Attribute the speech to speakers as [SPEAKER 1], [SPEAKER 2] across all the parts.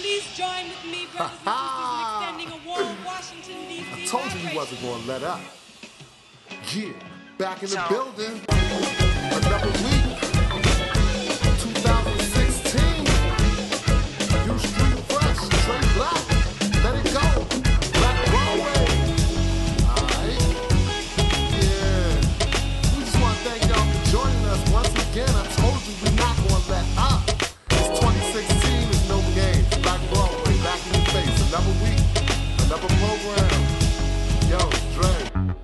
[SPEAKER 1] Please join with me, brothers and sisters, in extending a warm Washington, D.C.
[SPEAKER 2] I told you
[SPEAKER 1] vibration.
[SPEAKER 2] he wasn't going to let up. Yeah, back in the
[SPEAKER 3] So-
[SPEAKER 2] building. Another week.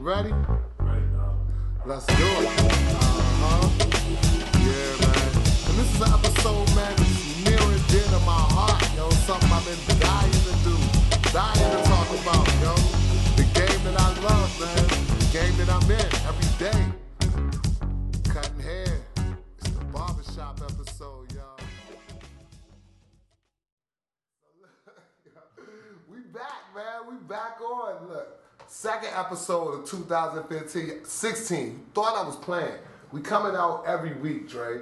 [SPEAKER 2] Ready? Let's do it. Uh-huh. Yeah, man. And this is an episode, man, that's near and dear to my heart, yo. Something I've been dying to do, dying to talk about, yo. The game that I love, man. The game that I'm in every day. Cutting hair. It's the barbershop episode, y'all. we back, man. We back on. Look, second episode of 2015, 16. Thought I was playing. We coming out every week, Dre.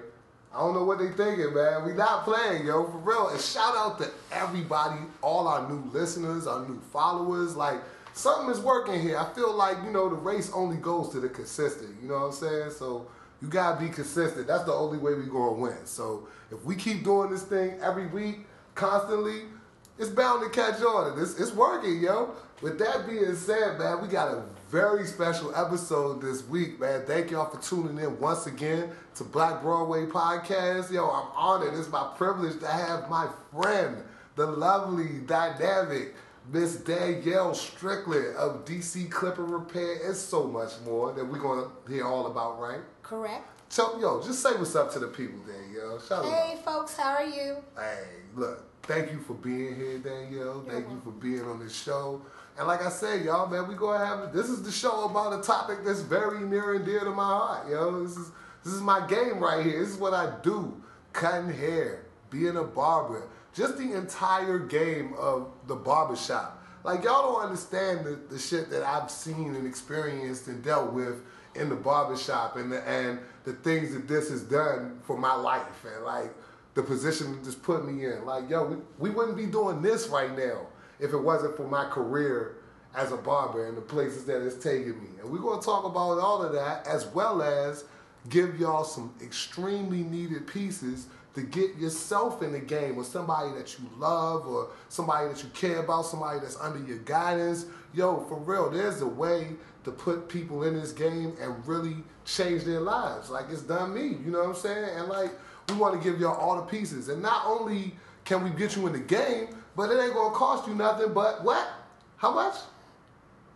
[SPEAKER 2] I don't know what they thinking, man. We not playing, yo, for real. And shout out to everybody, all our new listeners, our new followers. Like, something is working here. I feel like, you know, the race only goes to the consistent. You know what I'm saying? So you gotta be consistent. That's the only way we gonna win. So if we keep doing this thing every week, constantly, it's bound to catch on. It's, it's working, yo. With that being said, man, we got a very special episode this week, man. Thank y'all for tuning in once again to Black Broadway Podcast. Yo, I'm honored. It's my privilege to have my friend, the lovely, dynamic Miss Danielle Strickland of DC Clipper Repair and so much more that we're going to hear all about, right?
[SPEAKER 4] Correct.
[SPEAKER 2] So, yo, just say what's up to the people, Danielle. Shout out.
[SPEAKER 4] Hey, folks, how are you?
[SPEAKER 2] Hey, look, thank you for being here, Danielle. Thank you for being on this show. And like I said, y'all, man, we gonna have this is the show about a topic that's very near and dear to my heart, yo. This is this is my game right here. This is what I do. Cutting hair, being a barber, just the entire game of the barbershop. Like y'all don't understand the, the shit that I've seen and experienced and dealt with in the barbershop and the, and the things that this has done for my life and like the position this put me in. Like, yo, we, we wouldn't be doing this right now if it wasn't for my career as a barber and the places that it's taking me. And we're going to talk about all of that as well as give y'all some extremely needed pieces to get yourself in the game with somebody that you love or somebody that you care about, somebody that's under your guidance. Yo, for real, there's a way to put people in this game and really change their lives. Like it's done me, you know what I'm saying? And like we want to give y'all all the pieces. And not only can we get you in the game, but it ain't gonna cost you nothing but what? How much?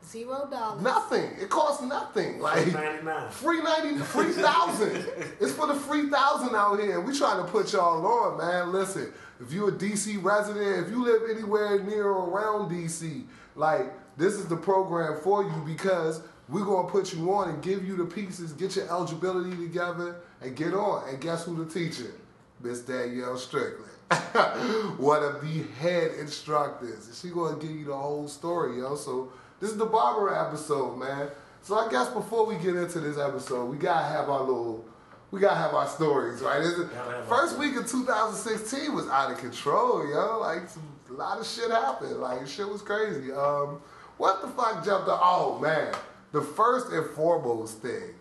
[SPEAKER 4] Zero dollars.
[SPEAKER 2] Nothing. It costs nothing. Like
[SPEAKER 5] $3.99.
[SPEAKER 2] free ninety, free thousand. it's for the free thousand out here. We trying to put y'all on, man. Listen, if you're a DC resident, if you live anywhere near or around DC, like this is the program for you because we're gonna put you on and give you the pieces, get your eligibility together, and get on. And guess who the teacher? Miss Danielle Strickland. One of the head instructors. She gonna give you the whole story, yo. So this is the barber episode, man. So I guess before we get into this episode, we gotta have our little, we gotta have our stories, right? Is-
[SPEAKER 5] Gotta have our
[SPEAKER 2] First week of 2016 was out of control, yo. Like some, a lot of shit happened. Like shit was crazy. Um, what the fuck jumped up? Oh man, the first and foremost thing,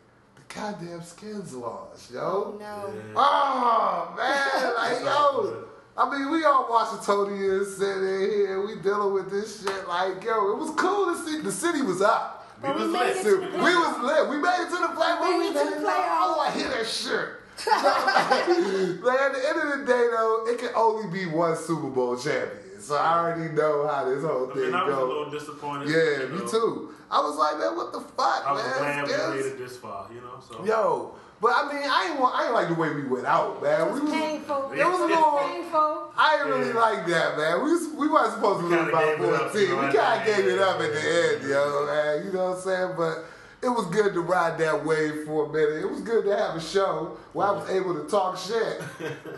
[SPEAKER 2] goddamn skins laws, yo.
[SPEAKER 4] No.
[SPEAKER 2] Oh man, like yo. I mean, we all Washingtonians sitting here, we dealing with this shit. Like, yo, it was cool to see. The city was up.
[SPEAKER 5] We
[SPEAKER 4] we
[SPEAKER 5] was
[SPEAKER 4] made
[SPEAKER 5] lit.
[SPEAKER 4] it to
[SPEAKER 2] we
[SPEAKER 4] the
[SPEAKER 2] was lit. We made it to the play.
[SPEAKER 4] We
[SPEAKER 2] We
[SPEAKER 4] made it to the
[SPEAKER 2] Oh, I hear that shit. like at the end of the day, though, it can only be one Super Bowl champion. So I already know how this whole
[SPEAKER 5] I
[SPEAKER 2] thing
[SPEAKER 5] mean, I was a
[SPEAKER 2] goes.
[SPEAKER 5] little disappointed.
[SPEAKER 2] Yeah,
[SPEAKER 5] you
[SPEAKER 2] me too. I was like, man, what the fuck,
[SPEAKER 5] I was
[SPEAKER 2] man?
[SPEAKER 5] glad we made it this far, you know. So
[SPEAKER 2] Yo, but I mean, I ain't want, I ain't like the way we went out, man.
[SPEAKER 4] It
[SPEAKER 2] we
[SPEAKER 4] was
[SPEAKER 2] was,
[SPEAKER 4] painful.
[SPEAKER 2] It was a
[SPEAKER 4] It
[SPEAKER 2] little.
[SPEAKER 4] painful.
[SPEAKER 2] I ain't really
[SPEAKER 5] Yeah.
[SPEAKER 2] like that, man. We was, we wasn't supposed to lose
[SPEAKER 5] Kinda
[SPEAKER 2] by
[SPEAKER 5] gave it up,
[SPEAKER 2] 14.
[SPEAKER 5] you know,
[SPEAKER 2] we kind of gave it up at the end, yo, man. You know what I'm saying? But it was good to ride that wave for a minute. It was good to have a show where I was able to talk shit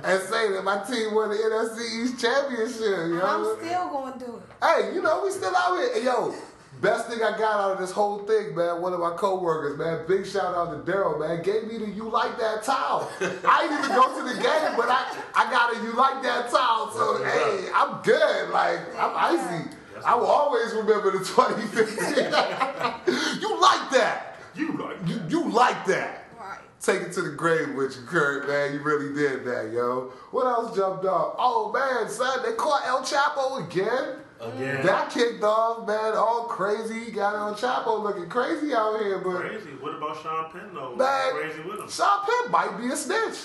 [SPEAKER 2] and say that my team won the NFC East championship, you know?
[SPEAKER 4] I'm still going to do it.
[SPEAKER 2] Hey, you know, we still out here. Hey, yo, Best thing I got out of this whole thing, man, one of my coworkers, man, big shout out to Daryl, man, gave me the you like that towel. I didn't even go to the game, but I, I got a you like that towel. So hey, I'm good. Like I'm icy. I will always remember the 2015. you like that.
[SPEAKER 5] You like
[SPEAKER 2] You, you like that.
[SPEAKER 4] Right.
[SPEAKER 2] Take it to the grave with you, Kirk, man. You really did that, yo. What else jumped off? Oh, man, son, they caught El Chapo again.
[SPEAKER 5] again.
[SPEAKER 2] That kicked off, man, all crazy. He got El Chapo looking crazy out here, but
[SPEAKER 5] crazy. What about Sean Penn though?
[SPEAKER 2] Man.
[SPEAKER 5] Crazy with him.
[SPEAKER 2] Sean Penn might be a snitch.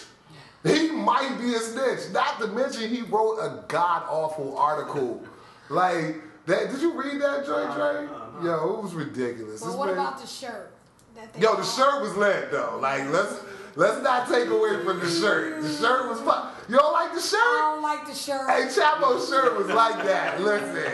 [SPEAKER 2] He might be a snitch. Not to mention he wrote a god awful article. like that. Did you read that, Dre Dre? Yo, it was ridiculous.
[SPEAKER 4] But
[SPEAKER 2] This
[SPEAKER 4] what
[SPEAKER 2] man-
[SPEAKER 4] about the shirt? That
[SPEAKER 2] Yo, the
[SPEAKER 4] all-
[SPEAKER 2] shirt was lit though. Like let's let's not take away from the shirt. The shirt was fun. You don't like the shirt?
[SPEAKER 4] I don't like the shirt.
[SPEAKER 2] Hey, Chapo's shirt was like that. Listen.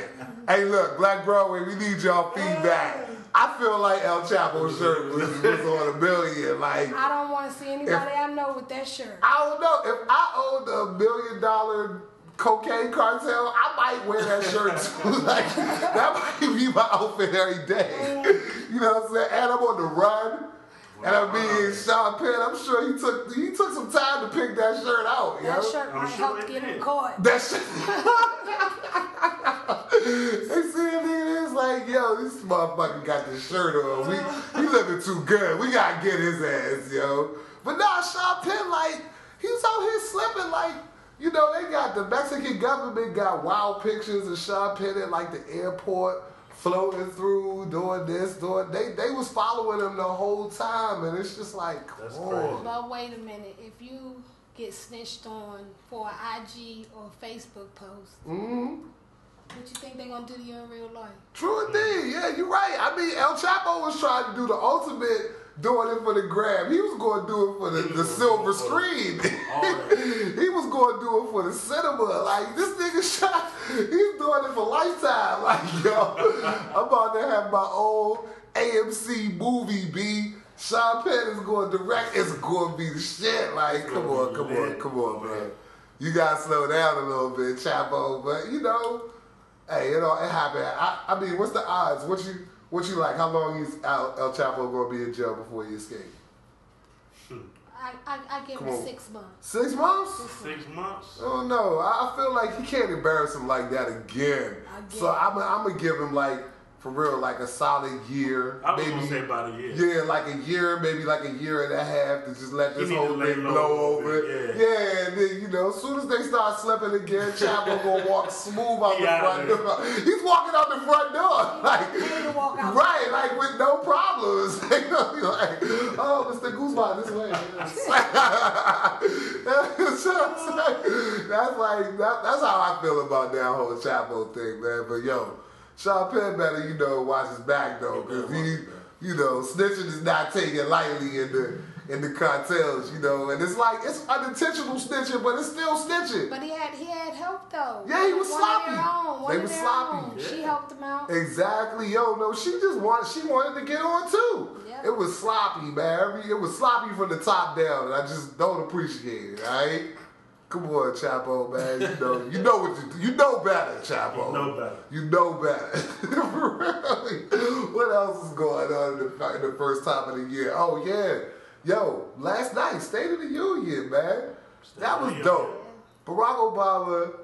[SPEAKER 2] Hey, look, Black Broadway, we need y'all feedback. I feel like El Chapo's shirt was, was on a billion. Like,
[SPEAKER 4] I don't want to see anybody I know with that shirt.
[SPEAKER 2] I don't know. If I owned a million dollar cocaine cartel, I might wear that shirt too. like, that might be my outfit every day. You know what I'm saying? And I'm on the run. And I mean, Sean Penn, I'm sure he took he took some time to pick that shirt out. You
[SPEAKER 4] That
[SPEAKER 2] know?
[SPEAKER 4] shirt
[SPEAKER 5] I'm
[SPEAKER 4] might
[SPEAKER 5] sure
[SPEAKER 4] help get him
[SPEAKER 5] did.
[SPEAKER 4] caught.
[SPEAKER 2] That shit. they see a it's like, yo, this motherfucker got this shirt on. We he looking too good. We gotta get his ass, yo. But nah, Sean Penn, like, he was out here slipping, like, you know, they got the Mexican government got wild pictures of Sean Penn at like the airport, floating through, doing this, doing they they was following him the whole time, and it's just like,
[SPEAKER 5] That's
[SPEAKER 2] come
[SPEAKER 5] crazy.
[SPEAKER 4] But wait a minute, if you get snitched on for an IG or Facebook post,
[SPEAKER 2] hmm
[SPEAKER 4] what you think they gonna do to you in real life?
[SPEAKER 2] True indeed. Yeah, you're right. I mean, El Chapo was trying to do the ultimate doing it for the grab. He was going to do it for the, the silver screen. he was going to do it for the cinema. Like, this nigga shot, he's doing it for lifetime. Like, yo, I'm about to have my own AMC movie, B. Sean Penn is going to direct. It's going to be the shit. Like, come on, come on, come on, man. You got to slow down a little bit, Chapo. But, you know, Hey, it all it happened. I, I mean, what's the odds? What you what you like? How long is El, El Chapo gonna be in jail before he escape?
[SPEAKER 4] I, I, I give
[SPEAKER 2] Come
[SPEAKER 4] him
[SPEAKER 2] on.
[SPEAKER 4] six months.
[SPEAKER 2] Six months?
[SPEAKER 5] Six months.
[SPEAKER 2] I don't. Oh, I I feel like he can't embarrass him like that again. So
[SPEAKER 4] Again.
[SPEAKER 2] I'm I'm gonna give him like for real like a solid year,
[SPEAKER 5] I was
[SPEAKER 2] maybe
[SPEAKER 5] gonna say about a year.
[SPEAKER 2] yeah, like a year, maybe like a year and a half to just let this whole thing blow over.
[SPEAKER 5] bit,
[SPEAKER 2] Yeah, and then you know, as soon as they start slipping again, Chapo gonna walk smooth out
[SPEAKER 5] He
[SPEAKER 2] the
[SPEAKER 5] out
[SPEAKER 2] front door. He's walking out the front door like
[SPEAKER 4] walk out.
[SPEAKER 2] right, like with no problems. They gonna be like, oh, Mr. Guzman, this way. that's like that, that's how I feel about that whole Chapo thing, man. But yo, Sean Penn better, you know, watch his back though, because he, you know, snitching is not taken lightly in the in the cartels, you know, and it's like it's unintentional snitching, but it's still snitching.
[SPEAKER 4] But he had he had help though.
[SPEAKER 2] Yeah, he was
[SPEAKER 4] One
[SPEAKER 2] sloppy.
[SPEAKER 4] Of their own, one
[SPEAKER 2] They
[SPEAKER 4] were
[SPEAKER 2] sloppy.
[SPEAKER 4] own.
[SPEAKER 5] Yeah.
[SPEAKER 4] She helped him out.
[SPEAKER 2] Exactly, yo, no, she just wanted, she wanted to get on too.
[SPEAKER 4] Yeah.
[SPEAKER 2] It was sloppy, man. Every- It was sloppy from the top down, and I just don't appreciate it. All right, come on, Chapo, man. You know, you know what you, you know better, Chapo.
[SPEAKER 5] You know better.
[SPEAKER 2] You know better. really? What else is going on in the, in the first time of the year? Oh yeah, yo, last night, State of the Union, man. That was dope. Barack Obama,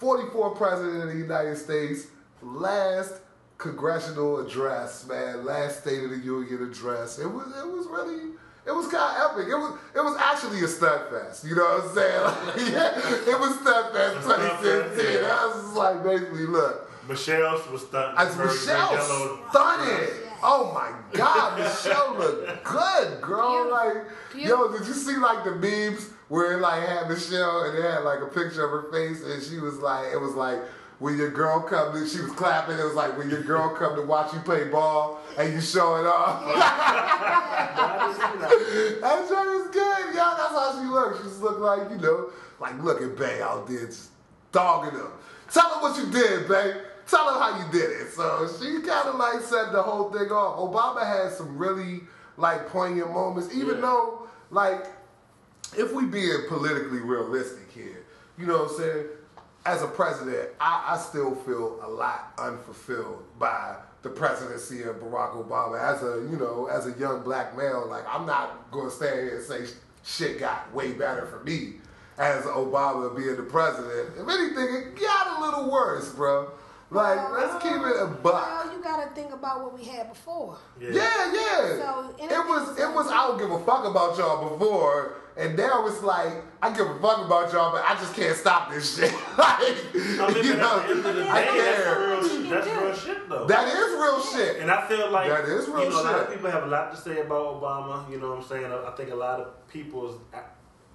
[SPEAKER 2] 44th president of the United States, last congressional address, man, last State of the Union address. It was it was really it was kind of epic. It was it was actually a stunt fest. You know what I'm saying? Like, yeah, it was stunt fest 2016.
[SPEAKER 5] yeah.
[SPEAKER 2] I was just like basically look.
[SPEAKER 5] Michelle was stunting.
[SPEAKER 2] As
[SPEAKER 5] Very- very
[SPEAKER 2] Michelle stunning. Oh my God, Michelle looked good, girl.
[SPEAKER 4] Beautiful.
[SPEAKER 2] Like,
[SPEAKER 4] Beautiful.
[SPEAKER 2] yo, did you see like the memes where it like had Michelle and it had like a picture of her face and she was like, it was like when your girl come to, she was clapping. It was like when your girl come to watch you play ball and you showing off. that shit was good, yo. That's how she looked. She just looked like, you know, like look at Bay out there just dogging them. Tell her what you did, Bay. Tell her how you did it. So she kind of like set the whole thing off. Obama had some really like poignant moments, even
[SPEAKER 5] Yeah.
[SPEAKER 2] though like if we being politically realistic here, you know what I'm saying? As a president, I, I still feel a lot unfulfilled by the presidency of Barack Obama. As a you know, as a young black male, like I'm not going to stand here and say shit got way better for me as Obama being the president. If anything, it got a little worse, bro. Like,
[SPEAKER 4] Well,
[SPEAKER 2] let's keep it a buck.
[SPEAKER 4] Well, you gotta think about what we had before.
[SPEAKER 2] Yeah, yeah.
[SPEAKER 4] So,
[SPEAKER 2] it was it was I don't give a fuck about y'all before, and now it's like I give a fuck about y'all, but I just can't stop this shit. like
[SPEAKER 5] I mean,
[SPEAKER 2] you
[SPEAKER 5] the end
[SPEAKER 2] know,
[SPEAKER 5] of the
[SPEAKER 2] I
[SPEAKER 5] day, that's
[SPEAKER 2] care.
[SPEAKER 5] real, that's real shit though.
[SPEAKER 2] That is real shit.
[SPEAKER 5] And I feel like
[SPEAKER 2] That is real
[SPEAKER 5] you know, a lot of
[SPEAKER 2] shit.
[SPEAKER 5] people have a lot to say about Obama. You know what I'm saying? I I think a lot of people's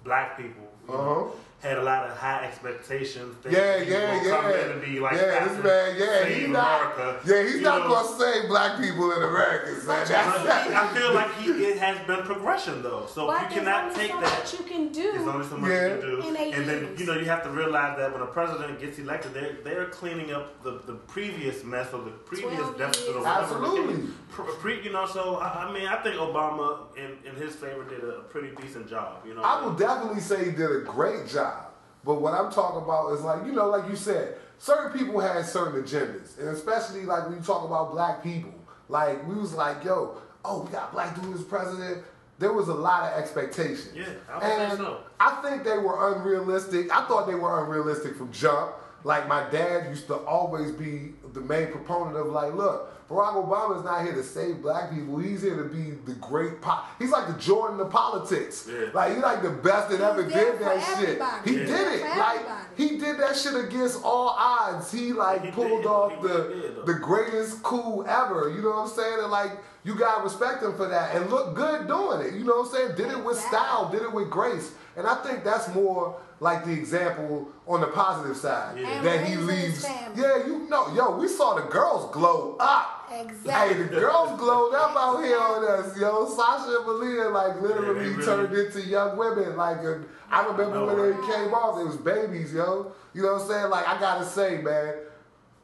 [SPEAKER 5] black people you
[SPEAKER 2] Uh-huh.
[SPEAKER 5] Know, had a lot of high expectations. thinking
[SPEAKER 2] Yeah,
[SPEAKER 5] he was
[SPEAKER 2] yeah,
[SPEAKER 5] come
[SPEAKER 2] yeah.
[SPEAKER 5] in and be like
[SPEAKER 2] yeah, this
[SPEAKER 5] Captain
[SPEAKER 2] man, yeah,
[SPEAKER 5] Save
[SPEAKER 2] he's not.
[SPEAKER 5] America.
[SPEAKER 2] Yeah, he's
[SPEAKER 5] You
[SPEAKER 2] not
[SPEAKER 5] know,
[SPEAKER 2] gonna save black people in America, son.
[SPEAKER 5] but
[SPEAKER 2] That's,
[SPEAKER 5] he- I feel like he it has been progression though, so
[SPEAKER 4] But
[SPEAKER 5] you cannot
[SPEAKER 4] only
[SPEAKER 5] take
[SPEAKER 4] so
[SPEAKER 5] that.
[SPEAKER 4] much you can do.
[SPEAKER 5] There's only so much
[SPEAKER 2] Yeah.
[SPEAKER 5] you can do,
[SPEAKER 4] In
[SPEAKER 5] and then you know you have to realize that when a president gets elected, they're they're cleaning up the, the previous mess or the previous deficit or
[SPEAKER 4] years.
[SPEAKER 5] whatever.
[SPEAKER 2] Absolutely.
[SPEAKER 5] Pre, pre- you know, so I, I mean, I think Obama in, in his favor did a pretty decent job. You know,
[SPEAKER 2] I will definitely say he did a great job. But what I'm talking about is like, you know, like you said, certain people had certain agendas. And especially like when you talk about black people, like we was like, yo, oh, we got black dude as president. There was a lot of expectations.
[SPEAKER 5] Yeah, I
[SPEAKER 2] and
[SPEAKER 5] so.
[SPEAKER 2] I think they were unrealistic. I thought they were unrealistic from jump. Like my dad used to always be the main proponent of like, look, Barack Obama is not here to save black people. He's here to be the great po- He's like the Jordan of politics.
[SPEAKER 5] Yeah.
[SPEAKER 2] Like he's like the best that
[SPEAKER 4] He
[SPEAKER 2] ever
[SPEAKER 4] was
[SPEAKER 2] did that
[SPEAKER 4] for
[SPEAKER 2] shit.
[SPEAKER 4] everybody.
[SPEAKER 2] He
[SPEAKER 5] Yeah.
[SPEAKER 2] did it. Like he did that shit against all odds. He like
[SPEAKER 5] He
[SPEAKER 2] pulled
[SPEAKER 5] did.
[SPEAKER 2] off
[SPEAKER 5] He
[SPEAKER 2] the
[SPEAKER 5] did,
[SPEAKER 2] the greatest coup ever. You know what I'm saying? And like you gotta respect him for that and look good doing it. You know what I'm saying? Did it with style, did it with grace. And I think that's more like the example on the positive side.
[SPEAKER 5] Yeah.
[SPEAKER 4] And
[SPEAKER 2] That he
[SPEAKER 4] raising his
[SPEAKER 2] leaves. Yeah, you know, yo, we saw the girls glow up.
[SPEAKER 4] Exactly.
[SPEAKER 2] Hey, the girls glowed up out here on us, yo. Sasha and Malia, like, literally
[SPEAKER 5] Yeah, they really-
[SPEAKER 2] turned into young women. Like, I remember
[SPEAKER 5] know,
[SPEAKER 2] when they came off, it was babies, yo. You know what I'm saying? Like, I gotta say, man,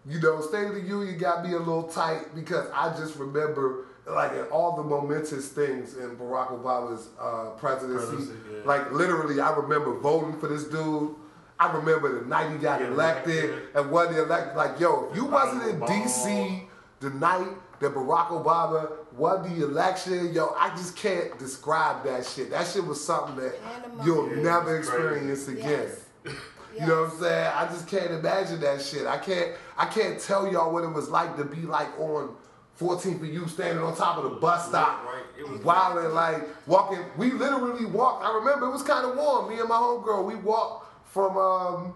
[SPEAKER 2] you know, State of the Union got me a little tight because I just remember, like, in all the momentous things in Barack Obama's uh, presidency.
[SPEAKER 5] Presidency, yeah.
[SPEAKER 2] Like, literally, I remember voting for this dude. I remember the night he got
[SPEAKER 5] Yeah,
[SPEAKER 2] elected
[SPEAKER 5] elected.
[SPEAKER 2] and when he elected. Like, yo, if you wasn't in D.C. the night that Barack Obama won the election, yo, I just can't describe that shit. That shit was something that
[SPEAKER 4] Animal.
[SPEAKER 2] you'll
[SPEAKER 5] Yeah,
[SPEAKER 2] never
[SPEAKER 5] it's crazy.
[SPEAKER 2] experience again.
[SPEAKER 4] Yes.
[SPEAKER 2] You know what I'm saying? I just can't imagine that shit. I can't I can't tell y'all what it was like to be like on 14th of you standing on top of the bus stop.
[SPEAKER 5] Right, it was-
[SPEAKER 2] Wilding like walking. We literally walked. I remember it was kind of warm. Me and my homegirl, we walked from um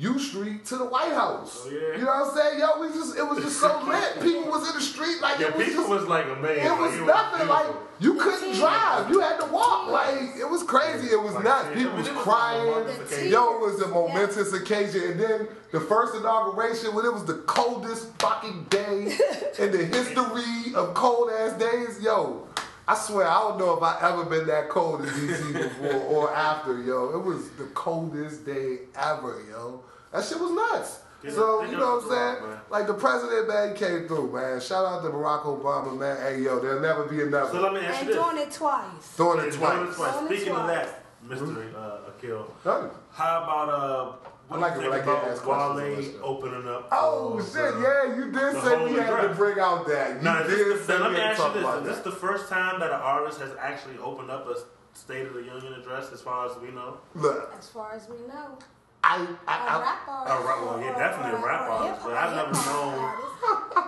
[SPEAKER 2] U Street to the White House.
[SPEAKER 5] Oh, yeah.
[SPEAKER 2] You know what I'm saying? Yo, we just it was just so lit. People was in the street like
[SPEAKER 5] yeah,
[SPEAKER 2] it was
[SPEAKER 5] people
[SPEAKER 2] just
[SPEAKER 5] was like amazing.
[SPEAKER 2] it
[SPEAKER 5] like,
[SPEAKER 2] was nothing like you couldn't drive. You had to walk. Like it was crazy. It was
[SPEAKER 5] Like,
[SPEAKER 2] nuts.
[SPEAKER 5] yeah,
[SPEAKER 2] People was
[SPEAKER 5] was
[SPEAKER 2] crying.
[SPEAKER 5] a momentous
[SPEAKER 4] occasion.
[SPEAKER 2] Yo, it was a momentous occasion. And then the first inauguration when it was the coldest fucking day in the history of cold ass days. Yo, I swear I don't know if I ever been that cold in DC before or after. Yo, it was the coldest day ever. Yo, that shit was nuts.
[SPEAKER 5] Yeah,
[SPEAKER 2] so
[SPEAKER 5] they
[SPEAKER 2] you know what I'm saying?
[SPEAKER 5] man.
[SPEAKER 2] Like the president, man, came through, man. Shout out to Barack Obama, man. Hey, yo, there'll never be another.
[SPEAKER 5] So let me ask
[SPEAKER 4] And
[SPEAKER 5] you this.
[SPEAKER 4] doing it twice.
[SPEAKER 2] Doing it
[SPEAKER 5] Yeah, doing it
[SPEAKER 2] twice.
[SPEAKER 5] twice.
[SPEAKER 4] Doing it
[SPEAKER 5] Speaking of
[SPEAKER 4] twice.
[SPEAKER 5] that, Mystery uh, Akil,
[SPEAKER 2] Done.
[SPEAKER 5] how about uh, what
[SPEAKER 2] I like
[SPEAKER 5] do
[SPEAKER 2] it
[SPEAKER 5] you
[SPEAKER 2] when I
[SPEAKER 5] think
[SPEAKER 2] get asked questions
[SPEAKER 5] Wale opening up?
[SPEAKER 2] Oh
[SPEAKER 5] for
[SPEAKER 2] shit!
[SPEAKER 5] the-
[SPEAKER 2] Yeah, you did say we had to bring out that. You
[SPEAKER 5] Now,
[SPEAKER 2] did
[SPEAKER 5] this
[SPEAKER 2] say
[SPEAKER 5] now, let me ask you this:
[SPEAKER 2] about
[SPEAKER 5] Is this
[SPEAKER 2] that.
[SPEAKER 5] the first time that an artist has actually opened up a State of the Union address, as far as we know?
[SPEAKER 2] Look,
[SPEAKER 4] As far as we know.
[SPEAKER 2] I,
[SPEAKER 4] A
[SPEAKER 2] I, I,
[SPEAKER 4] rap artist.
[SPEAKER 5] a rap- well, yeah, definitely a
[SPEAKER 4] or-
[SPEAKER 5] rap
[SPEAKER 4] or
[SPEAKER 5] artist, but I've never known.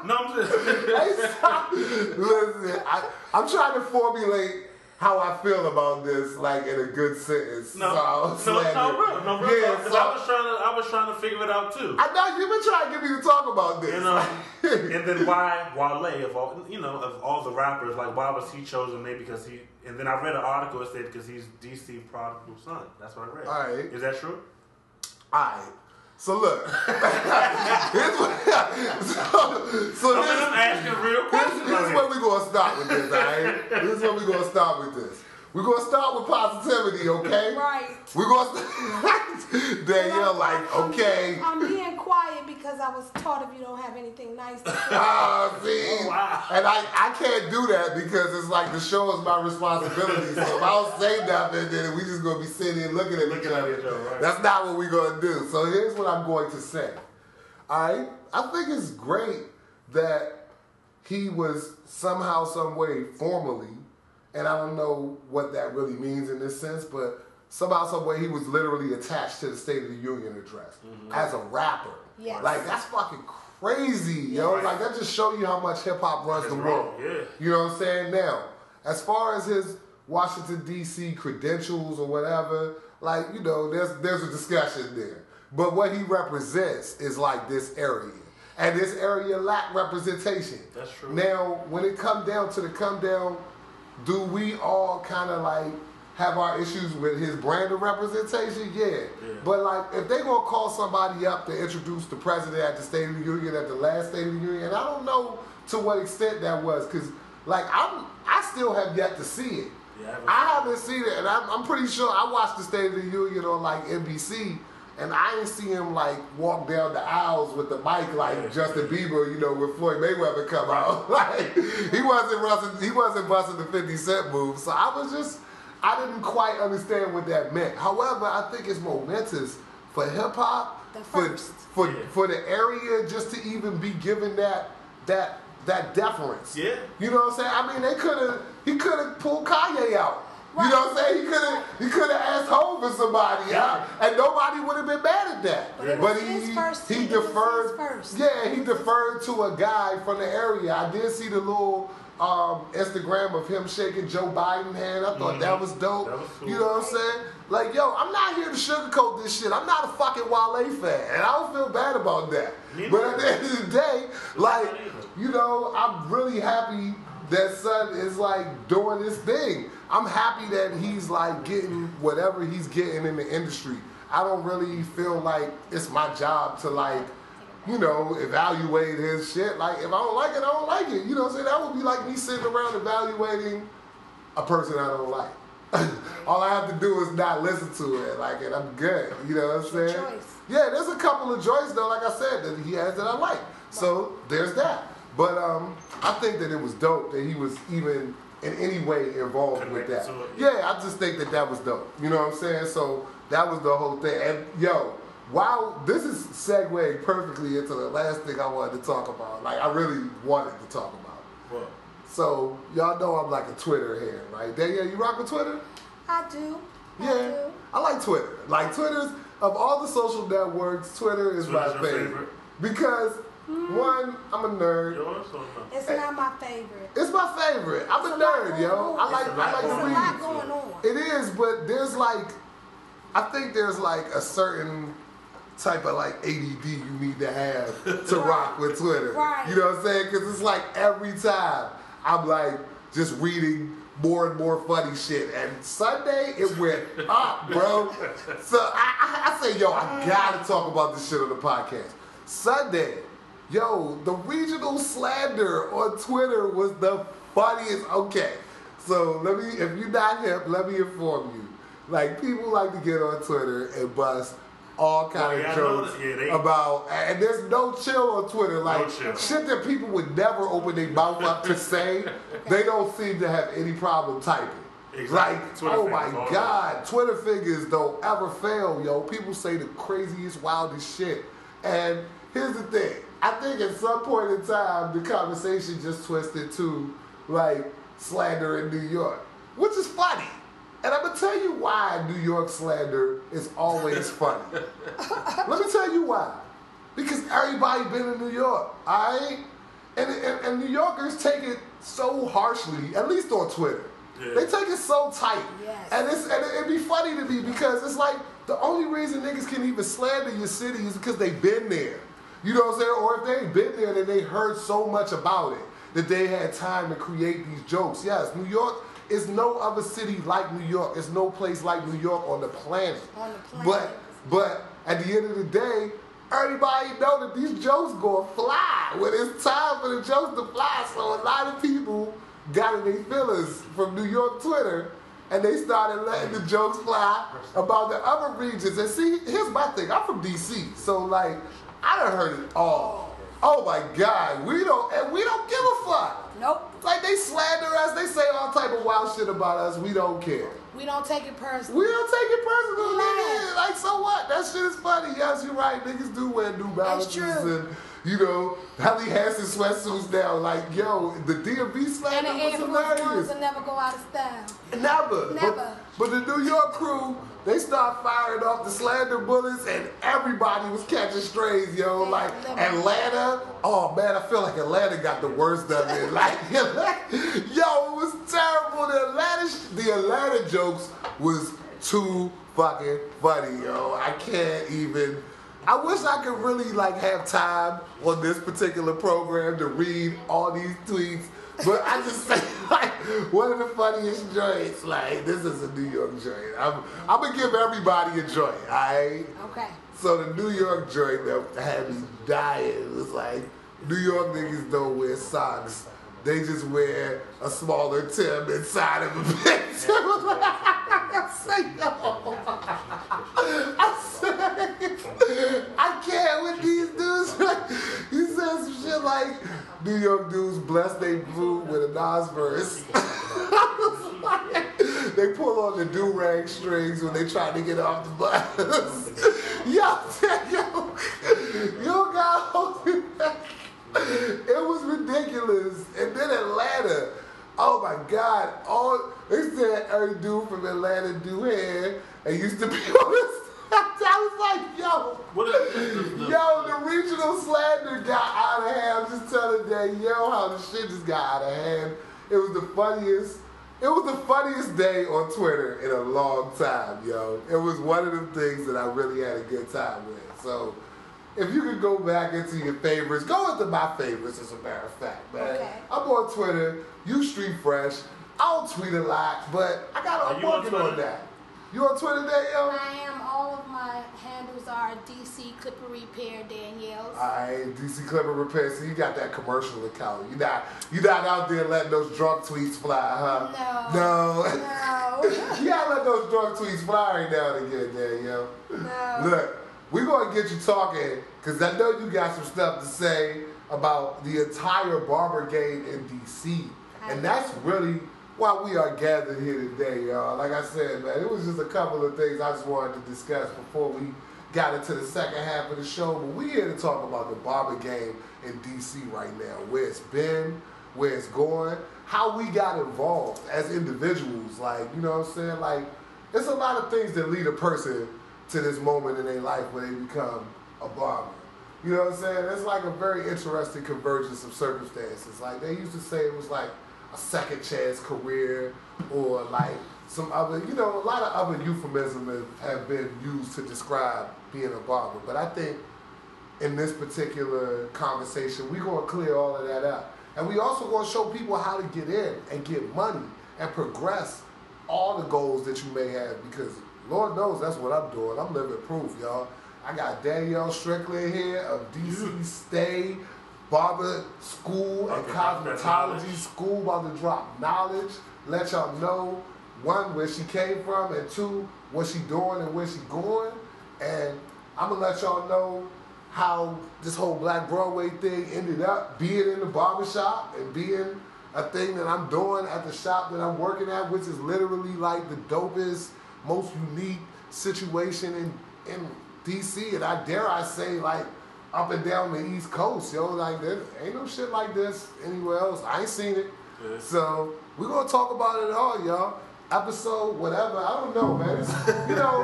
[SPEAKER 5] No, I'm just.
[SPEAKER 2] Listen, I, I'm trying to formulate how I feel about this, like in a good sentence.
[SPEAKER 5] No,
[SPEAKER 2] so I'll
[SPEAKER 5] no,
[SPEAKER 2] slam
[SPEAKER 5] no, real, no, real.
[SPEAKER 2] Yeah,
[SPEAKER 5] 'cause
[SPEAKER 2] so
[SPEAKER 5] I was trying to, I was trying to figure it out too.
[SPEAKER 2] I know you've been trying to get me to talk about this.
[SPEAKER 5] You know, and then why Wale of all you know of all the rappers like why was he chosen? Maybe because he. And then I read an article that said because he's DC prodigal son. That's what I read.
[SPEAKER 2] All right.
[SPEAKER 5] Is that true?
[SPEAKER 2] Alright. So look. Here's what, so, so this,
[SPEAKER 5] I'm asking real
[SPEAKER 2] here's
[SPEAKER 5] on
[SPEAKER 2] where we're gonna start with this, alright? This is where we're gonna stop with this. We're gonna start with positivity, okay?
[SPEAKER 4] Right.
[SPEAKER 2] We're gonna start Danielle like,
[SPEAKER 4] I'm
[SPEAKER 2] okay.
[SPEAKER 4] being- I'm being quiet because because I was taught if you don't have anything nice to say.
[SPEAKER 2] Ah, see,
[SPEAKER 5] Oh, wow.
[SPEAKER 2] and I, I can't do that because it's like the show is my responsibility. so if I don't say nothing, then we just gonna be sitting here looking at each
[SPEAKER 5] Looking at each other, right.
[SPEAKER 2] That's not what we're gonna do. So here's what I'm going to say. All right, I think it's great that he was somehow, some way, formally, and I don't know what that really means in this sense, but somehow, some way, he was literally attached to the State of the Union address mm-hmm. as a rapper.
[SPEAKER 4] Yes.
[SPEAKER 2] Like that's fucking crazy, yo.
[SPEAKER 5] Right.
[SPEAKER 2] Like that just show you how much hip hop runs
[SPEAKER 5] It's
[SPEAKER 2] the
[SPEAKER 5] wrong,
[SPEAKER 2] world.
[SPEAKER 5] yeah.
[SPEAKER 2] You know what I'm saying? Now, as far as his Washington D.C. credentials or whatever, like you know, there's there's a discussion there. But what he represents is like this area, and this area lack representation.
[SPEAKER 5] That's true.
[SPEAKER 2] Now, when it come down to the come down, do we all kind of like have our issues with his brand of representation? Yeah.
[SPEAKER 5] Yeah.
[SPEAKER 2] But like, if they gonna call somebody up to introduce the president at the State of the Union at the last State of the Union, and I don't know to what extent that was, because like I'm, I still have yet to see it.
[SPEAKER 5] Yeah,
[SPEAKER 2] I haven't seen it, and I'm, I'm pretty sure I watched the State of the Union on like NBC, and I didn't see him like walk down the aisles with the mic like
[SPEAKER 5] Yeah.
[SPEAKER 2] Justin Bieber, you know, with Floyd Mayweather come out. like he wasn't busting, he wasn't busting the 50 Cent move. So I was just, I didn't quite understand what that meant. However, I think it's momentous for hip hop, for for
[SPEAKER 5] Yeah.
[SPEAKER 2] for the area just to even be given that that that deference.
[SPEAKER 5] Yeah.
[SPEAKER 2] You know what I'm saying? I mean, they could have. He could have pulled Kanye out. You know what I'm saying? He could have. He could have asked Hov for somebody,
[SPEAKER 5] Yeah.
[SPEAKER 2] and nobody would have been mad at that.
[SPEAKER 4] But
[SPEAKER 2] But he
[SPEAKER 4] first-
[SPEAKER 2] he
[SPEAKER 4] it was his
[SPEAKER 2] deferred.
[SPEAKER 4] first.
[SPEAKER 2] Yeah, he deferred to a guy from the area. I did see the little um, Instagram of him shaking Joe Biden hand. I thought that was dope.
[SPEAKER 5] Mm-hmm. That was cool.
[SPEAKER 2] You know what I'm saying? Like, yo, I'm not here to sugarcoat this shit. I'm not a fucking Wale fan, and I don't feel bad about that.
[SPEAKER 5] Me
[SPEAKER 2] But at the end of the day, like, you know, I'm really happy that son is like doing this thing. I'm happy that he's like getting whatever he's getting in the industry. I don't really feel like it's my job to like, you know, evaluate his shit. Like if I don't like it, I don't like it. You know what I'm saying? That would be like me sitting around evaluating a person I don't like. All I have to do is not listen to it, like, and I'm good. You know what I'm saying?
[SPEAKER 4] choice.
[SPEAKER 2] Yeah, there's a couple of joints though, like I said, that he has that I like. So there's that. But um, I think that it was dope that he was even in any way involved with that.
[SPEAKER 5] it.
[SPEAKER 2] Yeah, I just think that that was dope. You know what I'm saying? So that was the whole thing. And yo, wow, this is segueing perfectly into the last thing I wanted to talk about. Like I really wanted to talk about.
[SPEAKER 5] What?
[SPEAKER 2] So y'all know I'm like a Twitter head, right? Danielle, you rock with Twitter?
[SPEAKER 4] I do. I
[SPEAKER 2] Yeah,
[SPEAKER 4] do.
[SPEAKER 2] I like Twitter. Like Twitter's of all the social networks, Twitter is my
[SPEAKER 5] Twitter's your
[SPEAKER 2] favorite.
[SPEAKER 5] favorite?
[SPEAKER 2] because one, I'm a nerd.
[SPEAKER 5] Yours or no?
[SPEAKER 4] It's not my favorite.
[SPEAKER 2] It's my favorite. I'm
[SPEAKER 4] It's
[SPEAKER 2] a
[SPEAKER 4] a
[SPEAKER 2] nerd, yo. I like
[SPEAKER 5] It's a
[SPEAKER 2] I
[SPEAKER 5] lot
[SPEAKER 2] like
[SPEAKER 4] There's
[SPEAKER 2] to
[SPEAKER 4] a lot going on.
[SPEAKER 2] It is, but there's like, I think there's like a certain type of like ADD you need to have to rock with Twitter.
[SPEAKER 4] Right.
[SPEAKER 2] You know what I'm saying? Because it's like every time I'm like just reading more and more funny shit. And Sunday it went up, bro. So I, I, I say, yo, I gotta talk about this shit on the podcast. Sunday, yo, the regional slander on Twitter was the funniest. Okay, so let me, if you're not hip, let me inform you. Like people like to get on Twitter and bust all kind
[SPEAKER 5] Oh, yeah, I
[SPEAKER 2] of jokes.
[SPEAKER 5] Yeah, they-
[SPEAKER 2] about, and there's no chill on Twitter. Like
[SPEAKER 5] chill.
[SPEAKER 2] shit that people would never open their mouth up to say. They don't seem to have any problem typing.
[SPEAKER 5] Exactly.
[SPEAKER 2] Like,
[SPEAKER 5] Twitter
[SPEAKER 2] oh my God, Twitter figures don't ever fail, yo. People say the craziest, wildest shit. And here's the thing. I think at some point in time, the conversation just twisted to like slander in New York, which is funny. And I'm gonna tell you why New York slander is always funny. Let me tell you why. Because everybody been in New York, alright? And, and, and New Yorkers take it so harshly, at least on Twitter.
[SPEAKER 5] Yeah.
[SPEAKER 2] They take it so tight.
[SPEAKER 4] Yes.
[SPEAKER 2] And it's and it'd be funny to me because it's like the only reason niggas can even slander your city is because they've been there. You know what I'm saying? Or if they ain't been there, then they heard so much about it that they had time to create these jokes. Yes, New York is no other city like New York. It's no place like New York on the planet.
[SPEAKER 4] On the planet.
[SPEAKER 2] But but at the end of the day, everybody know that these jokes gonna fly when it's time for the jokes to fly. So a lot of people got in their feelings from New York Twitter, and they started letting the jokes fly about the other regions. And see, here's my thing: I'm from DC, so like I done heard it all. Oh my God, we don't and we don't give a fuck.
[SPEAKER 4] Nope.
[SPEAKER 2] Like they slander us, they say all type of wild shit about us. We don't care.
[SPEAKER 4] We don't take it personally.
[SPEAKER 2] We don't take it personal, nigga. Like so what? That shit is funny. Yes, you're right. Niggas do wear New Balances
[SPEAKER 4] true.
[SPEAKER 2] and you know Helly Hansen sweatsuits now. Like yo, the DMV
[SPEAKER 4] and
[SPEAKER 2] slander
[SPEAKER 4] the
[SPEAKER 2] was
[SPEAKER 4] Air Force Ones
[SPEAKER 2] hilarious.
[SPEAKER 4] will never go out of style.
[SPEAKER 2] Never.
[SPEAKER 4] Never.
[SPEAKER 2] But, but the New York crew, they start firing off the slander bullets, and everybody was catching strays, yo. Like. Atlanta. Oh man, I feel like Atlanta got the worst of it. Like, yo, it was terrible. The Atlanta, the Atlanta jokes was too fucking funny, yo. I can't even. I wish I could really like have time on this particular program to read all these tweets. But I just say like one of the funniest joints. Like this is a New York joint. I'm I'm gonna give everybody a joint. Alright.
[SPEAKER 4] Okay.
[SPEAKER 2] So the New York joint that had me dying was like New York niggas don't wear socks. They just wear a smaller Tim inside of a picture. I say no. I said, I can't with these dudes. he said some shit like New York dudes bless they blue with a Nas verse. they pull on the do rag strings when they try to get off the bus. yo, yo, yo, got it. Was ridiculous. And then Atlanta. Oh my God. All they said every dude from Atlanta do hair and used to be on this. I was like, yo.
[SPEAKER 5] What is the, the,
[SPEAKER 2] Yo, the regional slander got out of hand. I'm just telling that yo how the shit just got out of hand. It was the funniest. It was the funniest day on Twitter in a long time, yo. It was one of the things that I really had a good time with. So, if you could go back into your favorites, go into my favorites. As a matter of fact, man.
[SPEAKER 4] Okay.
[SPEAKER 2] I'm on Twitter. You street fresh. I don't tweet a lot, but I got.
[SPEAKER 5] Are
[SPEAKER 2] I'm
[SPEAKER 5] on
[SPEAKER 2] working on that. You on Twitter, Danielle?
[SPEAKER 4] I am. All of my handles are DC Clipper Repair Danielle's.
[SPEAKER 2] Alright, DC Clipper Repair. So you got that commercial account. You not you not out there letting those drunk tweets fly, huh?
[SPEAKER 4] No.
[SPEAKER 2] No.
[SPEAKER 4] No.
[SPEAKER 2] you gotta let those drunk tweets fly right now and again, yo.
[SPEAKER 4] No.
[SPEAKER 2] Look, we're gonna get you talking because I know you got some stuff to say about the entire barber game in DC,
[SPEAKER 4] I
[SPEAKER 2] and that's really why we are gathered here today, y'all. Like I said, man, it was just a couple of things I just wanted to discuss before we got into the second half of the show. But we here to talk about the barber game in DC right now, where it's been, where it's going, how we got involved as individuals. Like, you know what I'm saying? Like, it's a lot of things that lead a person to this moment in their life where they become a barber. You know what I'm saying? It's like a very interesting convergence of circumstances. Like they used to say it was like a second chance career or like some other, you know, a lot of other euphemisms have- been used to describe being a barber. But I think in this particular conversation, we're going to clear all of that up. And we also going to show people how to get in and get money and progress all the goals that you may have because Lord knows that's what I'm doing. I'm living proof, y'all. I got Danielle Strickland here of DC Stay Barber School and
[SPEAKER 5] About to drop that
[SPEAKER 2] Cosmetology. School about to drop knowledge. Let y'all know one where she came from and two what she doing and where she going. And I'm gonna let y'all know how this whole Black Broadway thing ended up being in the barbershop and being a thing that I'm doing at the shop that I'm working at, which is literally like the dopest, most unique situation in in DC, and I dare I say like up and down the East Coast, yo. Like there ain't no shit like this anywhere else. I ain't seen it.
[SPEAKER 5] Yeah.
[SPEAKER 2] So we're gonna talk about it all, y'all. Episode whatever, I don't know, man. It's, you know,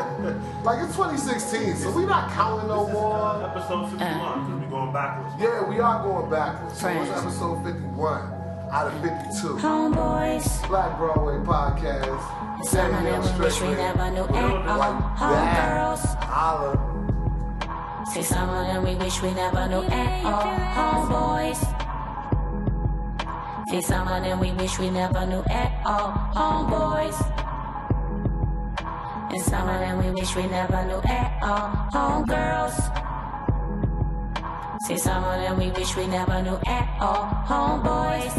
[SPEAKER 2] like it's 2016, so we not counting no more.
[SPEAKER 5] episode 51 because we're going backwards.
[SPEAKER 2] Yeah, we are going backwards. So what's
[SPEAKER 3] Friends.
[SPEAKER 2] episode 51 out of 52?
[SPEAKER 3] Homeboys,
[SPEAKER 2] Black Broadway podcast.
[SPEAKER 3] some of them we wish we never knew at all.
[SPEAKER 2] Like. Uh,
[SPEAKER 3] homegirls,
[SPEAKER 2] Holla.
[SPEAKER 3] Say some of them we wish we never knew at all. Oh, Homeboys, say some of them we wish we never knew at all. Oh, Homeboys, and some of them we wish we never knew at all. Oh, Homegirls, say some of them we wish we never knew at all. Homeboys.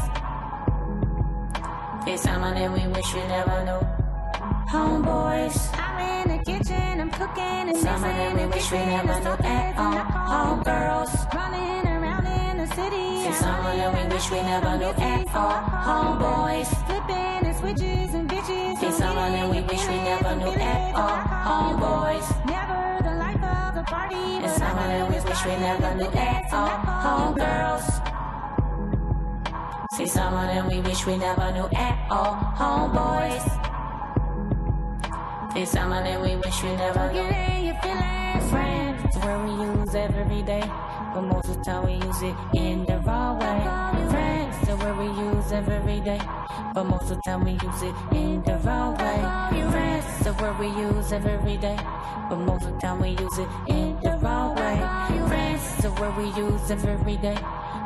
[SPEAKER 3] Say some of them we wish we never knew. Homeboys. I'm in the kitchen, I'm cooking and Some of them we wish we never knew at all. Homegirls running around in the city. And some of them we wish we never knew at all. Homeboys flipping and switches and bitches. And some of them we wish we never knew at all. Homeboys never the life of the party. And some of them we wish we never knew at all. Homegirls. See some of them we wish we never knew at all. Homeboys. See some of them we wish we never knew. your feelings, friends. It's where we use every day, but most of the time we use it in the wrong way. Friends, it's where we use every day, but most of the time we use it in the wrong way. Friends, it's where we use every day, but most of the time we use it in the wrong way. Friends, it's where we use every day,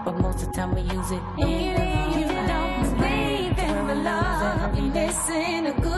[SPEAKER 3] but most of the time we use it in the wrong way. You don't believe in the love, listen a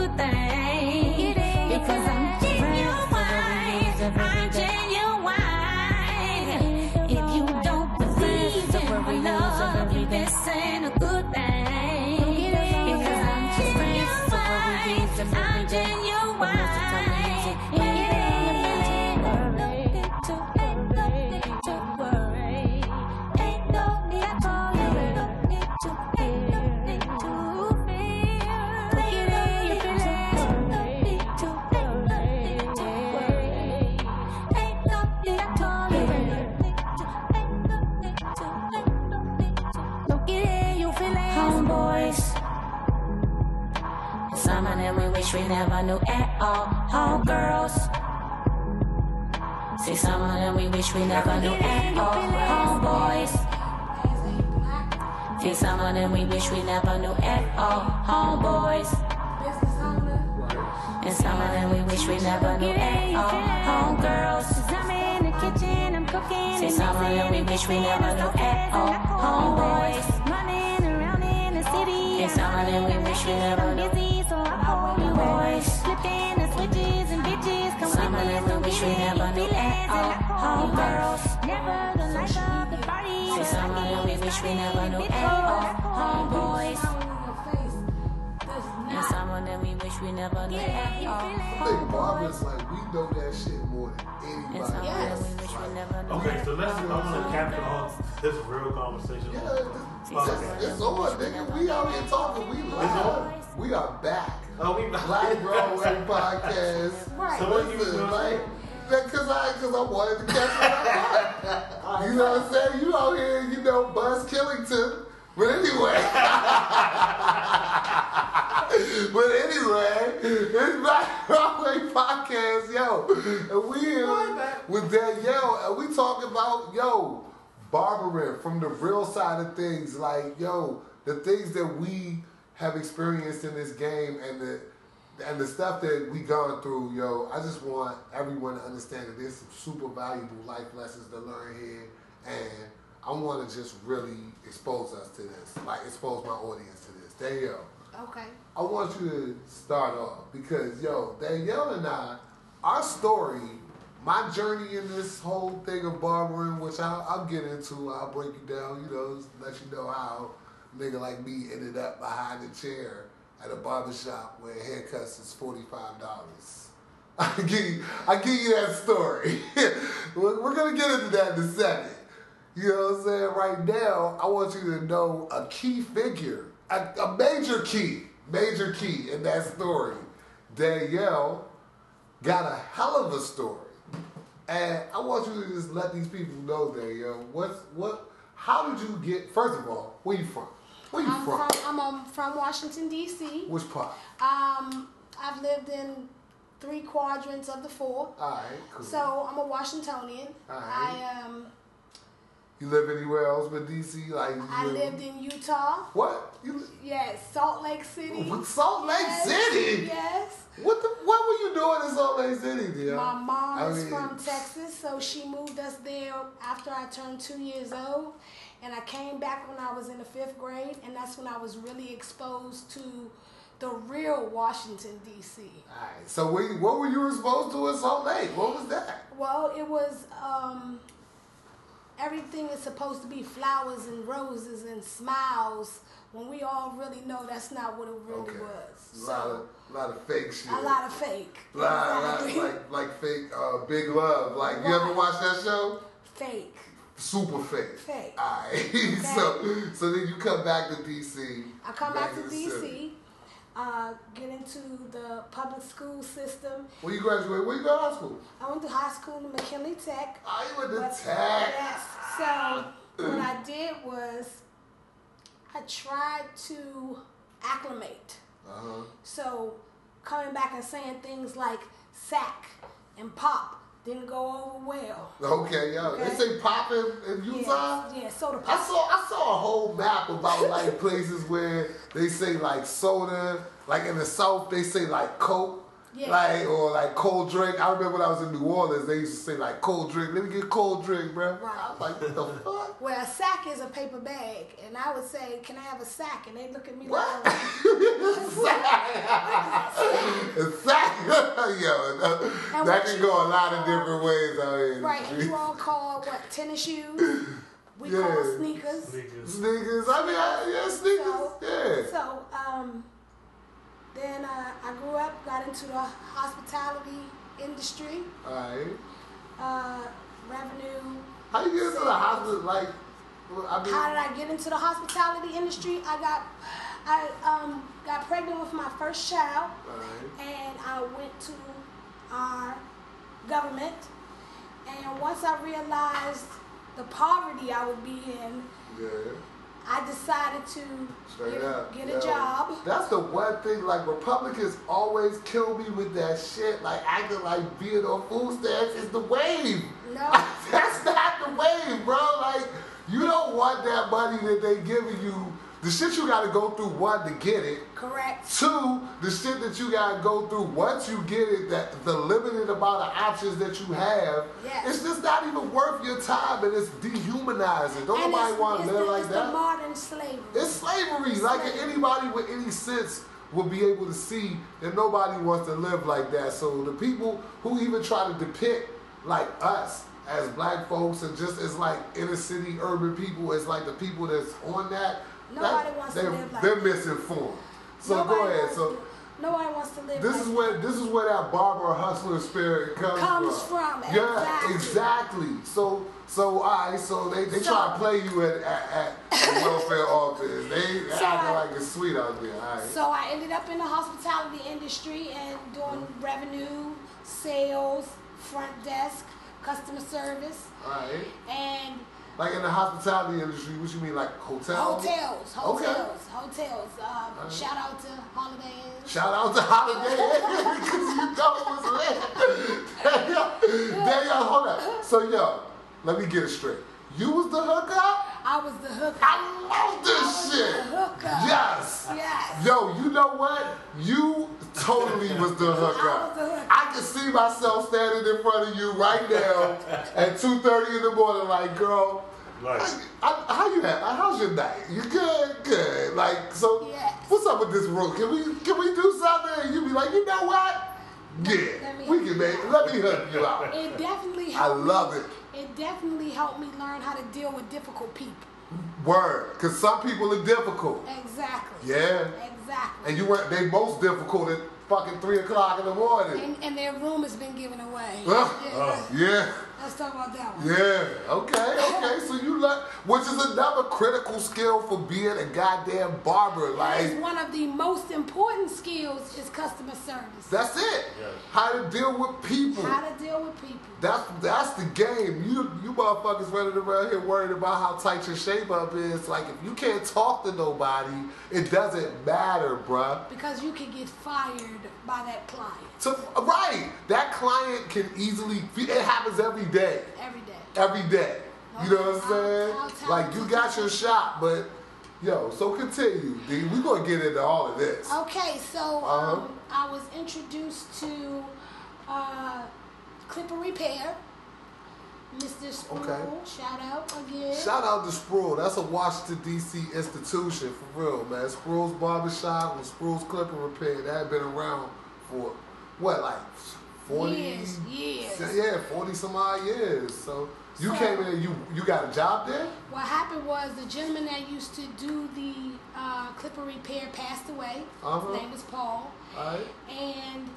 [SPEAKER 3] Some of we wish we never knew at all. Homeboys. And some of them we wish we never knew at all. Homegirls. I'm in the kitchen, I'm cooking. See some of them we wish we never knew at all. Homeboys. Running around in the city. And some of them we wish we never knew. Homeboys. Flipping the switches and bitches. Come some of them we wish we never knew at all. Homegirls. Never the life of the party. See some of them we wish we never knew at all. Homeboys. And some of them we wish we never knew at all.
[SPEAKER 2] I think Barbara's like we know that shit more than anybody.
[SPEAKER 4] Yes.
[SPEAKER 3] them we wish we never knew
[SPEAKER 5] Okay, so let's. I'm gonna capture all this real conversation.
[SPEAKER 2] Yeah,
[SPEAKER 5] Fuck
[SPEAKER 2] it's,
[SPEAKER 5] that.
[SPEAKER 2] it's on, nigga. We out here talking. We live. We are back.
[SPEAKER 5] Oh, we
[SPEAKER 2] Black Broadway podcast.
[SPEAKER 4] Right.
[SPEAKER 5] So what you was
[SPEAKER 2] Listen,
[SPEAKER 5] gonna
[SPEAKER 2] like, because I, cause I wanted to catch my You know what I'm saying? You out here, you know, Buzz Killington. But anyway. but anyway, it's Black Broadway podcast, yo. And we here with Danielle, and we talking about, yo, barbering from the real side of things. Like, yo, the things that we have experienced in this game and the and the stuff that we gone through, yo, I just want everyone to understand that there's some super valuable life lessons to learn here, and I want to just really expose us to this, like expose my audience to this. Danielle,
[SPEAKER 4] Okay.
[SPEAKER 2] I want you to start off because, yo, Danielle and I, our story, my journey in this whole thing of barbering, which I'll, I'll get into, I'll break you down, you know, let you know how a nigga like me ended up behind the chair at a barbershop where haircuts is $45. I give you, I give you that story. we're, we're gonna get into that in a second. You know what I'm saying? Right now, I want you to know a key figure, a, a major key, major key in that story. Danielle got a hell of a story. And I want you to just let these people know, Danielle, what's what how did you get first of all, where you from? Where you
[SPEAKER 4] I'm
[SPEAKER 2] from?
[SPEAKER 4] from I'm um, from Washington D.C.
[SPEAKER 2] Which part?
[SPEAKER 4] Um, I've lived in three quadrants of the four,
[SPEAKER 2] Alright, cool.
[SPEAKER 4] so I'm a Washingtonian.
[SPEAKER 2] Alright.
[SPEAKER 4] I um
[SPEAKER 2] you live anywhere else but DC? Like you
[SPEAKER 4] I
[SPEAKER 2] live-
[SPEAKER 4] lived in Utah.
[SPEAKER 2] What? You
[SPEAKER 4] Yes, Salt Lake City.
[SPEAKER 2] With Salt Lake
[SPEAKER 4] Yes,
[SPEAKER 2] City?
[SPEAKER 4] Yes.
[SPEAKER 2] What the what were you doing in Salt Lake City, dear?
[SPEAKER 4] My mom
[SPEAKER 2] I
[SPEAKER 4] is
[SPEAKER 2] mean,
[SPEAKER 4] from Texas, so she moved us there after I turned two years old. And I came back when I was in the fifth grade, and that's when I was really exposed to the real Washington, D.C.
[SPEAKER 2] Alright, so what, what were you exposed to in Salt Lake? What was that?
[SPEAKER 4] Well, it was um, everything is supposed to be flowers and roses and smiles when we all really know that's not what it really
[SPEAKER 2] Okay.
[SPEAKER 4] was.
[SPEAKER 2] A lot
[SPEAKER 4] So,
[SPEAKER 2] of, lot of fake shit.
[SPEAKER 4] a lot of fake.
[SPEAKER 2] Lot- lot-
[SPEAKER 4] Exactly.
[SPEAKER 2] like, like fake uh, Big Love. Like, you ever
[SPEAKER 4] Right.
[SPEAKER 2] watch that show?
[SPEAKER 4] fake.
[SPEAKER 2] Super fake.
[SPEAKER 4] Fake.
[SPEAKER 2] Alright. so, so then you come back to DC.
[SPEAKER 4] I come back to
[SPEAKER 2] in the city.
[SPEAKER 4] DC, uh, get into the public school system.
[SPEAKER 2] When you graduate, where you go to high school?
[SPEAKER 4] I went to high school in McKinley Tech.
[SPEAKER 2] I went to Tech.
[SPEAKER 4] Yes. So what I did was I tried to acclimate.
[SPEAKER 2] Uh-huh.
[SPEAKER 4] So coming back and saying things like sack and pop didn't go over well.
[SPEAKER 2] Okay, yo.
[SPEAKER 4] Okay.
[SPEAKER 2] They say pop in, in Utah?
[SPEAKER 4] Yeah, yeah, soda
[SPEAKER 2] I saw I saw a whole map about like places where they say like soda, like in the south they say like Coke,
[SPEAKER 4] Yeah.
[SPEAKER 2] like or like cold drink. I remember when I was in New Orleans they used to say like cold drink. Let me get cold drink, bro.
[SPEAKER 4] Right.
[SPEAKER 2] I was like, what the fuck?
[SPEAKER 4] Well, a sack is a paper bag, and I would say, "Can I have a sack?" And they look at me
[SPEAKER 2] What?
[SPEAKER 4] like,
[SPEAKER 2] Exactly. Yo, that,
[SPEAKER 4] And
[SPEAKER 2] that can
[SPEAKER 4] you
[SPEAKER 2] go a lot of different ways out here.
[SPEAKER 4] "Right." And you all call what tennis shoes? We call
[SPEAKER 2] Yeah.
[SPEAKER 4] sneakers.
[SPEAKER 2] Sneakers. I mean, I, yeah, sneakers.
[SPEAKER 4] So,
[SPEAKER 2] yeah.
[SPEAKER 4] so um, then uh, I grew up, got into the hospitality industry,
[SPEAKER 2] All right.
[SPEAKER 4] uh, revenue.
[SPEAKER 2] How you get into the hospital? Like, I mean,
[SPEAKER 4] How did I get into the hospitality industry? I got, I um, got pregnant with my first child,
[SPEAKER 2] right.
[SPEAKER 4] and I went to our government. And once I realized the poverty I would be in,
[SPEAKER 2] Yeah.
[SPEAKER 4] I decided to
[SPEAKER 2] Straight
[SPEAKER 4] get,
[SPEAKER 2] up.
[SPEAKER 4] get
[SPEAKER 2] Yo,
[SPEAKER 4] a job.
[SPEAKER 2] That's the one thing, like, Republicans always kill me with that shit. Like, acting like being on food stamps is the wave.
[SPEAKER 4] No.
[SPEAKER 2] That's not the wave, bro. Like, you don't want that money that they giving you. The shit you gotta go through, one, to get it.
[SPEAKER 4] Correct.
[SPEAKER 2] Two, the shit that you gotta go through once you get it, that the limited amount of options that you have,
[SPEAKER 4] Yes.
[SPEAKER 2] it's just not even worth your time and it's dehumanizing. Don't
[SPEAKER 4] And
[SPEAKER 2] nobody
[SPEAKER 4] it's-
[SPEAKER 2] want to
[SPEAKER 4] it's
[SPEAKER 2] live
[SPEAKER 4] the,
[SPEAKER 2] like
[SPEAKER 4] it's
[SPEAKER 2] that.
[SPEAKER 4] the modern slavery.
[SPEAKER 2] It's slavery. Like anybody with any sense will be able to see that nobody wants to live like that. So the people who even try to depict like us as black folks and just as like inner city urban people as like the people that's on that.
[SPEAKER 4] Nobody
[SPEAKER 2] that-
[SPEAKER 4] wants
[SPEAKER 2] they're,
[SPEAKER 4] live like
[SPEAKER 2] They're misinformed. So
[SPEAKER 4] Nobody
[SPEAKER 2] go ahead. So
[SPEAKER 4] to- nobody wants to live.
[SPEAKER 2] this
[SPEAKER 4] like
[SPEAKER 2] is where this is where that barber hustler spirit comes,
[SPEAKER 4] Comes
[SPEAKER 2] from.
[SPEAKER 4] from,
[SPEAKER 2] Yeah,
[SPEAKER 4] exactly.
[SPEAKER 2] exactly. So so all right, so they, they
[SPEAKER 4] So-
[SPEAKER 2] try to play you at, at, at the welfare office. They
[SPEAKER 4] So
[SPEAKER 2] acting
[SPEAKER 4] I-
[SPEAKER 2] like it's sweet out there. All right.
[SPEAKER 4] So I ended up in the hospitality industry and doing mm-hmm. revenue, sales, front desk, customer service,
[SPEAKER 2] all right.
[SPEAKER 4] and
[SPEAKER 2] Like in the hospitality industry, what you mean, like hotels?
[SPEAKER 4] hotels,
[SPEAKER 2] Okay.
[SPEAKER 4] hotels, hotels. Um,
[SPEAKER 2] Alright.
[SPEAKER 4] Shout out to Holiday Inn.
[SPEAKER 2] Shout out to Holiday Inn because you know it was lit. Daniel, Daniel, hold up. So yo, let me get it straight. You was the hookup?
[SPEAKER 4] I was the hooker.
[SPEAKER 2] I love
[SPEAKER 4] I
[SPEAKER 2] this
[SPEAKER 4] was
[SPEAKER 2] shit.
[SPEAKER 4] the hookup.
[SPEAKER 2] Yes.
[SPEAKER 4] Yes.
[SPEAKER 2] Yo, you know what? You totally was the hooker.
[SPEAKER 4] I was the hookup.
[SPEAKER 2] I can see myself standing in front of you right now at 2.30 in the morning like, girl,
[SPEAKER 5] Like,
[SPEAKER 2] I, how you have, how's your night? You good? Good. Like, so
[SPEAKER 4] Yes.
[SPEAKER 2] what's up with this room? Can we can we do something? And you be like, you know what? Yeah,
[SPEAKER 4] Let me-
[SPEAKER 2] we can make let me hook you out.
[SPEAKER 4] It definitely
[SPEAKER 2] I love
[SPEAKER 4] me,
[SPEAKER 2] it.
[SPEAKER 4] It definitely helped me learn how to deal with difficult people.
[SPEAKER 2] Word. Cause some people are difficult.
[SPEAKER 4] Exactly.
[SPEAKER 2] Yeah.
[SPEAKER 4] Exactly.
[SPEAKER 2] And you weren't they most difficult at fucking three o'clock in the morning.
[SPEAKER 4] And, and their room has been given away.
[SPEAKER 2] Ugh.
[SPEAKER 4] Yeah, oh,
[SPEAKER 2] Yeah.
[SPEAKER 4] Let's talk about that one.
[SPEAKER 2] Yeah. Okay. Okay. So you learn, which is another critical skill for being a goddamn barber.
[SPEAKER 4] That is
[SPEAKER 2] Like
[SPEAKER 4] one of the most important skills is customer service.
[SPEAKER 2] that's it.
[SPEAKER 5] Yeah.
[SPEAKER 2] How to deal with people.
[SPEAKER 4] How to deal with people.
[SPEAKER 2] That's that's the game. You you motherfuckers running around here worried about how tight your shape up is. Like if you can't talk to nobody, it doesn't matter, bruh.
[SPEAKER 4] Because you can get fired by that client
[SPEAKER 2] So right, that client can easily. It happens every day.
[SPEAKER 4] every day.
[SPEAKER 2] every day. You know what I'm saying?
[SPEAKER 4] how talented
[SPEAKER 2] Like you got your shot, but yo, so continue, D. We gonna get into all of this.
[SPEAKER 4] Okay, so
[SPEAKER 2] Uh-huh.
[SPEAKER 4] um, I was introduced to uh, Clipper Repair. Mr. Sproul,
[SPEAKER 2] Okay.
[SPEAKER 4] shout out again.
[SPEAKER 2] Shout out to Sproul. That's a Washington D.C. institution for real, man. Sproul's Barbershop and Sproul's Clipper Repair. That had been around for what, like forty
[SPEAKER 4] Years, years.
[SPEAKER 2] Yeah, forty some odd years. So You
[SPEAKER 4] So-
[SPEAKER 2] came in you you got a job there?
[SPEAKER 4] What happened was the gentleman that used to do the uh, clipper repair passed away.
[SPEAKER 2] Uh-huh.
[SPEAKER 4] His name was Paul.
[SPEAKER 2] Alright.
[SPEAKER 4] and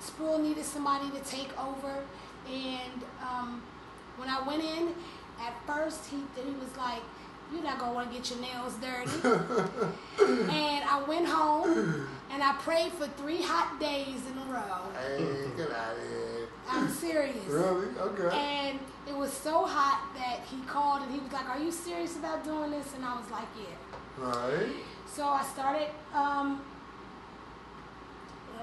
[SPEAKER 4] Sproul needed somebody to take over. And um, when I went in, at first he he was like, "You're not gonna want to get your nails dirty." and I went home and I prayed for three hot days in a row.
[SPEAKER 2] Hey, get out of here.
[SPEAKER 4] I'm serious.
[SPEAKER 2] Really? Okay.
[SPEAKER 4] And it was so hot that he called and he was like, "Are you serious about doing this?" And I was like, "Yeah."
[SPEAKER 2] Alright.
[SPEAKER 4] So I started um,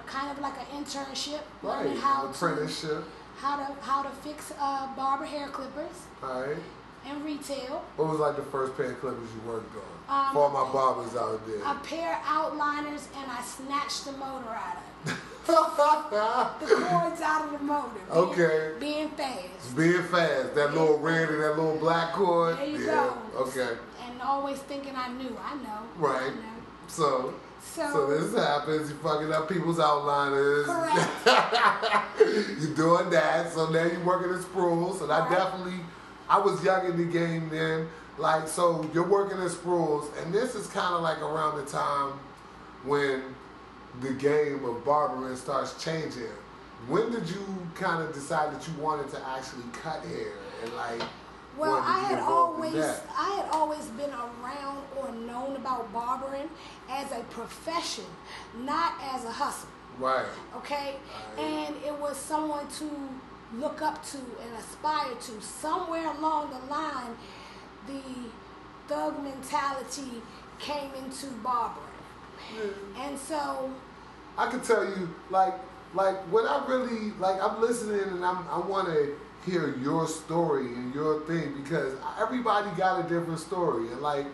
[SPEAKER 4] kind of like an internship,
[SPEAKER 2] Right.
[SPEAKER 4] learning how to how to how to fix uh, barber hair clippers
[SPEAKER 2] Alright.
[SPEAKER 4] and retail.
[SPEAKER 2] What was like the first pair of clippers you worked on?
[SPEAKER 4] Um,
[SPEAKER 2] For all my barbers out there.
[SPEAKER 4] A pair of outliners and I snatched the motor out of it. The cords out of the motor.
[SPEAKER 2] Okay.
[SPEAKER 4] Being fast.
[SPEAKER 2] Being fast, that little red and that little black cord.
[SPEAKER 4] There you
[SPEAKER 2] yeah.
[SPEAKER 4] go.
[SPEAKER 2] Okay.
[SPEAKER 4] And always thinking I knew. I know.
[SPEAKER 2] Right.
[SPEAKER 4] I know.
[SPEAKER 2] So,
[SPEAKER 4] So,
[SPEAKER 2] so this happens. You fucking up people's outliners. You're doing that. So now you're working at Sproul's. And I definitely, I was young in the game then. Like, so you're working at Sproul's. And this is kind of like around the time when the game of barbering starts changing. When did you kind of decide that you wanted to actually cut hair and like?
[SPEAKER 4] Well, I had always? I had always been around or known about barbering as a profession, not as a hustle.
[SPEAKER 2] Right.
[SPEAKER 4] Okay?
[SPEAKER 2] Right.
[SPEAKER 4] And it was someone to look up to and aspire to. Somewhere along the line, the thug mentality came into barbering. Hmm. And so
[SPEAKER 2] I can tell you, like, like when I really like, I'm listening and I'm, I want to hear your story and your thing because everybody got a different story, and like,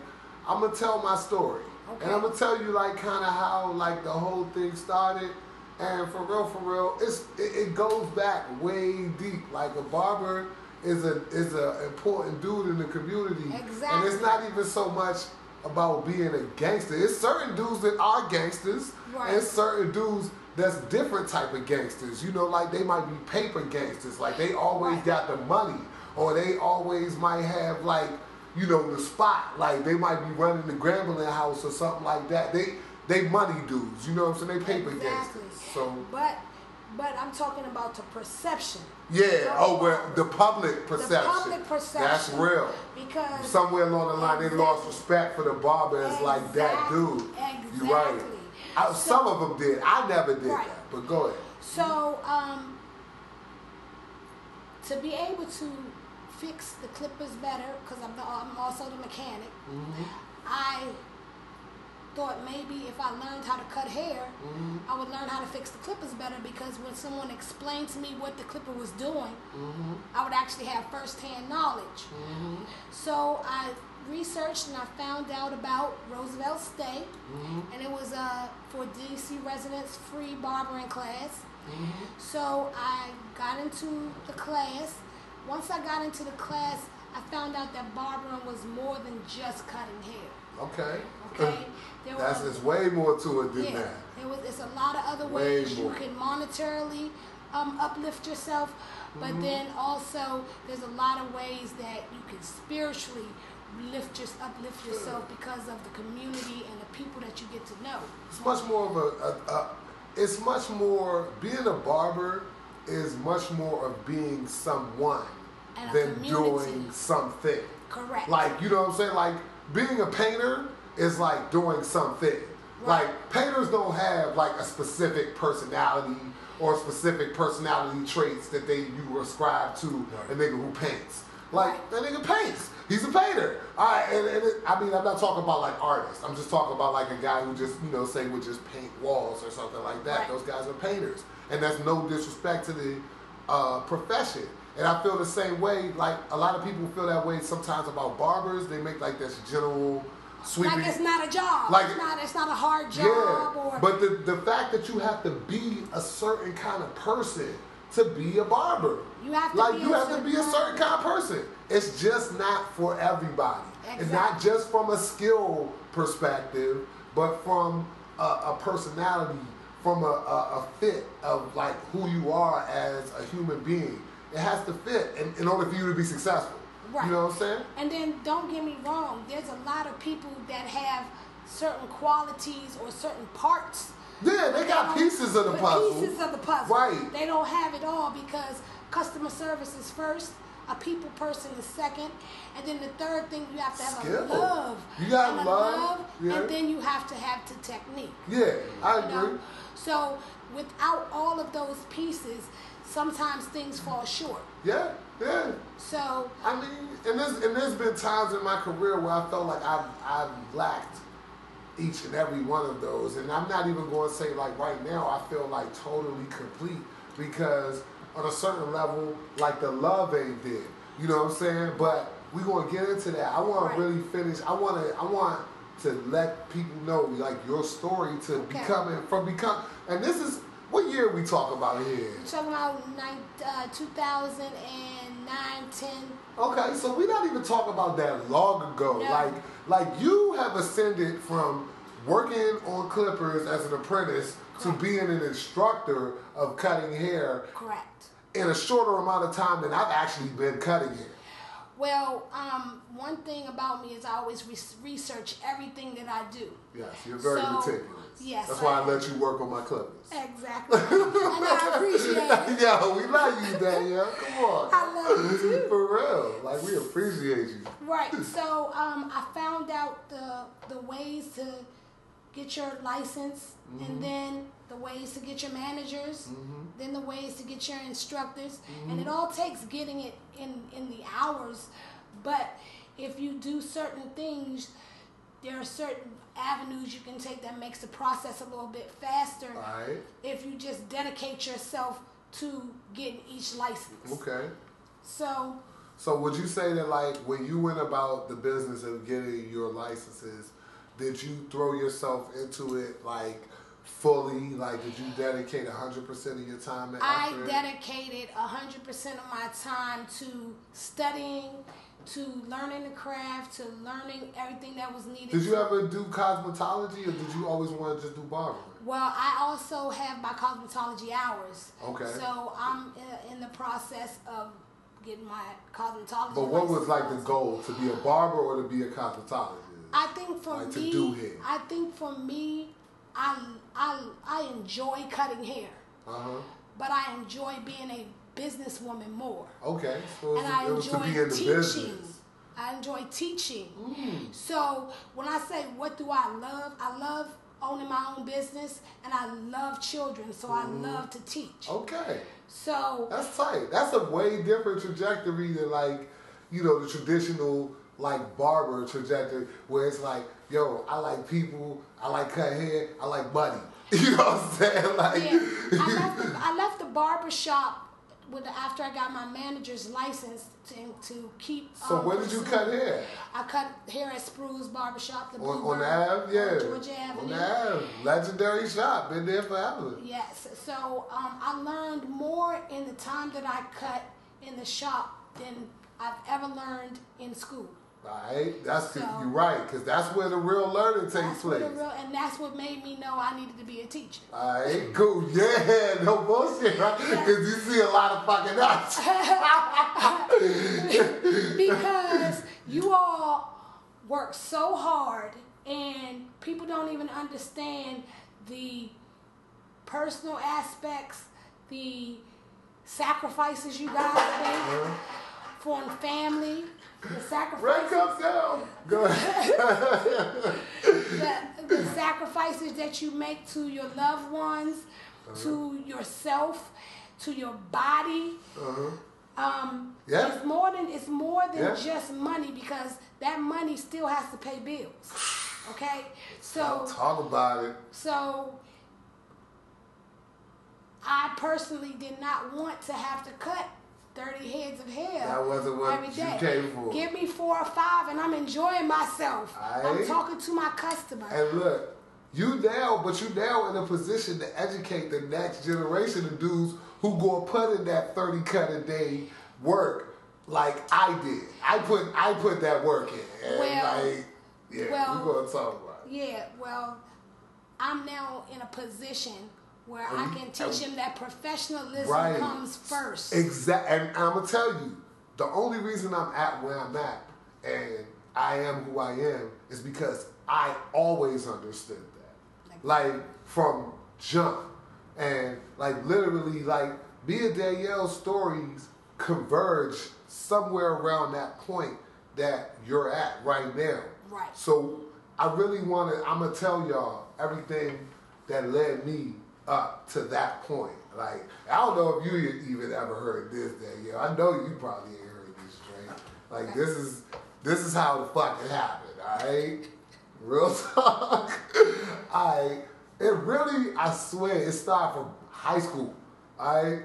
[SPEAKER 2] I'm gonna tell my story, and I'm gonna tell you like kind of how like the whole thing started, and for real, for real, it's it, it goes back way deep. Like a barber is a is a important dude in the community, and it's not even so much about being a gangster. It's certain dudes that are gangsters,
[SPEAKER 4] Right.
[SPEAKER 2] and certain dudes that's different type of gangsters. You know, like they might be paper gangsters, like they always got the money, or they always might have like, you know, the spot. Like they might be running the gambling house or something like that. They they money dudes. You know what I'm saying? They paper
[SPEAKER 4] Exactly.
[SPEAKER 2] gangsters. So
[SPEAKER 4] but but I'm talking about the perception.
[SPEAKER 2] yeah. Oh, well, the public perception.
[SPEAKER 4] The public perception.
[SPEAKER 2] That's real.
[SPEAKER 4] Because
[SPEAKER 2] Somewhere along the line, they lost respect for the barber as like that dude. Exactly. You're right. I,
[SPEAKER 4] So-
[SPEAKER 2] some of them did. I never did
[SPEAKER 4] Right.
[SPEAKER 2] that. But go ahead.
[SPEAKER 4] So, um, to be able to fix the clippers better, because I'm, I'm also the mechanic,
[SPEAKER 2] Mm-hmm.
[SPEAKER 4] I thought maybe if I learned how to cut hair,
[SPEAKER 2] Mm-hmm.
[SPEAKER 4] I would learn how to fix the clippers better because when someone explained to me what the clipper was doing,
[SPEAKER 2] Mm-hmm.
[SPEAKER 4] I would actually have first-hand knowledge. So I researched and I found out about Roosevelt STAY,
[SPEAKER 2] Mm-hmm.
[SPEAKER 4] and it was uh, for DC residents free barbering class.
[SPEAKER 2] Mm-hmm.
[SPEAKER 4] So I got into the class. Once I got into the class, I found out that barbering was more than just cutting hair.
[SPEAKER 2] Okay.
[SPEAKER 4] Okay, there
[SPEAKER 2] That's there's way more to it than
[SPEAKER 4] yeah,
[SPEAKER 2] that.
[SPEAKER 4] there was it's a lot of other
[SPEAKER 2] Way
[SPEAKER 4] ways
[SPEAKER 2] more.
[SPEAKER 4] you can monetarily um, uplift yourself, but
[SPEAKER 2] Mm-hmm.
[SPEAKER 4] then also there's a lot of ways that you can spiritually lift your, uplift yourself because of the community and the people that you get to know.
[SPEAKER 2] It's much more of a, a, a it's much more being a barber is much more of being someone
[SPEAKER 4] And
[SPEAKER 2] than
[SPEAKER 4] community.
[SPEAKER 2] doing something.
[SPEAKER 4] Correct.
[SPEAKER 2] Like, you know what I'm saying? Like being a painter is like doing something.
[SPEAKER 4] Right.
[SPEAKER 2] Like painters don't have like a specific personality or specific personality traits that they you ascribe to a nigga who paints. Like
[SPEAKER 4] Right.
[SPEAKER 2] that nigga paints. He's a painter. All right, and, and it, I mean I'm not talking about like artists. I'm just talking about like a guy who just you know say would just paint walls or something like that.
[SPEAKER 4] Right.
[SPEAKER 2] Those guys are painters, and that's no disrespect to the uh, profession. And I feel the same way. Like a lot of people feel that way sometimes about barbers. They make like this general sweeping.
[SPEAKER 4] like it's not a job.
[SPEAKER 2] Like-
[SPEAKER 4] it's not it's not a hard job
[SPEAKER 2] yeah,
[SPEAKER 4] or
[SPEAKER 2] but the the fact that you have to be a certain kind of person to be a barber.
[SPEAKER 4] You have to
[SPEAKER 2] like
[SPEAKER 4] be
[SPEAKER 2] you
[SPEAKER 4] a
[SPEAKER 2] have to be a certain
[SPEAKER 4] kind.
[SPEAKER 2] of person. It's just not for everybody. And not just from a skill perspective, but from a, a personality, from a, a, a fit of like who you are as a human being. it has to fit in, in order for you to be successful.
[SPEAKER 4] Right.
[SPEAKER 2] You know what I'm saying?
[SPEAKER 4] And then don't get me wrong, there's a lot of people that have certain qualities or certain parts.
[SPEAKER 2] Yeah, they got
[SPEAKER 4] don't-
[SPEAKER 2] pieces of the puzzle.
[SPEAKER 4] Pieces of the puzzle.
[SPEAKER 2] Right.
[SPEAKER 4] They don't have it all because customer service is first, a people person is second, and then the third thing you have to have
[SPEAKER 2] Skill.
[SPEAKER 4] a love.
[SPEAKER 2] You got
[SPEAKER 4] and a
[SPEAKER 2] love, yeah.
[SPEAKER 4] and then you have to have the technique.
[SPEAKER 2] Yeah, I
[SPEAKER 4] you know?
[SPEAKER 2] agree.
[SPEAKER 4] So without all of those pieces, sometimes things fall short.
[SPEAKER 2] Yeah, yeah.
[SPEAKER 4] So
[SPEAKER 2] I mean, and there's and there's been times in my career where I felt like I've I've lacked each and every one of those, and I'm not even going to say like right now I feel like totally complete because on a certain level, like the love ain't there. You know what I'm saying? But we gonna get into that. I want
[SPEAKER 4] Right.
[SPEAKER 2] to really finish. I want to. I want to let people know like your story to
[SPEAKER 4] Okay.
[SPEAKER 2] becoming from become. And this is what year we talk about here.
[SPEAKER 4] We talking about nine, uh, 2009, 10.
[SPEAKER 2] Okay, so we're not even talking about that long ago.
[SPEAKER 4] No.
[SPEAKER 2] Like, like you have ascended from working on Clippers as an apprentice to being an instructor of cutting hair
[SPEAKER 4] Correct.
[SPEAKER 2] In a shorter amount of time than I've actually been cutting hair.
[SPEAKER 4] Well, um, one thing about me is I always re- research everything that I do.
[SPEAKER 2] Yes, you're very
[SPEAKER 4] So,
[SPEAKER 2] meticulous.
[SPEAKER 4] yes,
[SPEAKER 2] That's why I
[SPEAKER 4] I-
[SPEAKER 2] let you work on my Clippers.
[SPEAKER 4] Exactly. and I appreciate it.
[SPEAKER 2] Yo, we love you, Danielle. Come on.
[SPEAKER 4] I love you too.
[SPEAKER 2] For real. Like, we appreciate you.
[SPEAKER 4] Right. So um, I found out the the ways to get your license,
[SPEAKER 2] Mm-hmm.
[SPEAKER 4] and then the ways to get your managers, then the ways to get your instructors, and
[SPEAKER 2] Mm-hmm.
[SPEAKER 4] it all takes getting it in in the hours. But if you do certain things, there are certain avenues you can take that makes the process a little bit faster.
[SPEAKER 2] Right.
[SPEAKER 4] If you just dedicate yourself to getting each license.
[SPEAKER 2] Okay.
[SPEAKER 4] So
[SPEAKER 2] So would you say that like when you went about the business of getting your licenses, did you throw yourself into it like fully? Like did you dedicate hundred percent of your time
[SPEAKER 4] I dedicated 100% of my time to studying, to learning the craft, to learning everything that was needed.
[SPEAKER 2] did you ever do cosmetology or did you always want to just do barbering?
[SPEAKER 4] Well, I also have my cosmetology hours.
[SPEAKER 2] Okay.
[SPEAKER 4] So I'm in, the process of getting my cosmetology.
[SPEAKER 2] But what was like the goal? To be a barber or to be a cosmetologist?
[SPEAKER 4] I think for
[SPEAKER 2] Like to
[SPEAKER 4] me. I think for me, I, I, I enjoy cutting hair,
[SPEAKER 2] Uh huh.
[SPEAKER 4] but I enjoy being a businesswoman more.
[SPEAKER 2] Okay. So
[SPEAKER 4] and I enjoy
[SPEAKER 2] be in the
[SPEAKER 4] teaching. I enjoy teaching.
[SPEAKER 2] Mm.
[SPEAKER 4] So when I say what do I love, I love owning my own business and I love children, so
[SPEAKER 2] Mm-hmm.
[SPEAKER 4] I love to teach.
[SPEAKER 2] Okay.
[SPEAKER 4] So
[SPEAKER 2] That's tight. That's a way different trajectory than like, you know, the traditional like barber trajectory where it's like, yo, I like people, I like cut hair, I like money. You know what I'm saying? Like,
[SPEAKER 4] yeah, I left the, I left the barber shop with the, after I got my manager's license to, to keep.
[SPEAKER 2] so
[SPEAKER 4] um,
[SPEAKER 2] where did you cut hair?
[SPEAKER 4] I cut hair at Sproul's Barbershop, the
[SPEAKER 2] On, on the Ave? Yeah.
[SPEAKER 4] on Georgia Avenue.
[SPEAKER 2] the Ave. Legendary shop. Been there forever.
[SPEAKER 4] Yes. So um, I learned more in the time that I cut in the shop than I've ever learned in school.
[SPEAKER 2] Right? That's
[SPEAKER 4] So-
[SPEAKER 2] you're right, because that's where the real learning takes place.
[SPEAKER 4] real, and that's what made me know I needed to be a teacher.
[SPEAKER 2] Alright, cool. Yeah, no bullshit, right? Because you see a lot of fucking nuts.
[SPEAKER 4] because you all work so hard and people don't even understand the personal aspects, the sacrifices you guys make uh-huh. for family, the
[SPEAKER 2] Red
[SPEAKER 4] sacrifices,
[SPEAKER 2] down. Go ahead.
[SPEAKER 4] the, the sacrifices that you make to your loved ones, to yourself, to your body.
[SPEAKER 2] Uh-huh.
[SPEAKER 4] Um,
[SPEAKER 2] Yeah.
[SPEAKER 4] It's more than it's more than
[SPEAKER 2] Yeah.
[SPEAKER 4] just money because that money still has to pay bills. Okay, so
[SPEAKER 2] Talk about it.
[SPEAKER 4] so I personally did not want to have to cut thirty heads of hair.
[SPEAKER 2] That wasn't what
[SPEAKER 4] every
[SPEAKER 2] you
[SPEAKER 4] day.
[SPEAKER 2] came for.
[SPEAKER 4] Give me four or five, and I'm enjoying myself. I'm talking to my customer.
[SPEAKER 2] And look, you now, but you now in a position to educate the next generation of dudes who gonna put in that 30 cut a day work like I did. I put I put that work in. And
[SPEAKER 4] Well-
[SPEAKER 2] like, yeah,
[SPEAKER 4] well-
[SPEAKER 2] we're gonna talk about it.
[SPEAKER 4] Yeah, well, I'm now in a position where I can teach him that professionalism
[SPEAKER 2] Right.
[SPEAKER 4] comes first.
[SPEAKER 2] Exactly. and I'm gonna tell you, the only reason I'm at where I'm at and I am who I am is because I always understood that, like from jump, and like literally, like me and Danielle's stories converge somewhere around that point that you're at right now.
[SPEAKER 4] Right.
[SPEAKER 2] So I really want to. I'm gonna tell y'all everything that led me up to that point. Like I don't know if you even ever heard this, Danielle. I know you probably ain't heard this, Trey. Like this is this is how the fuck it happened. All right, real talk. I it really I swear it started from high school. All right,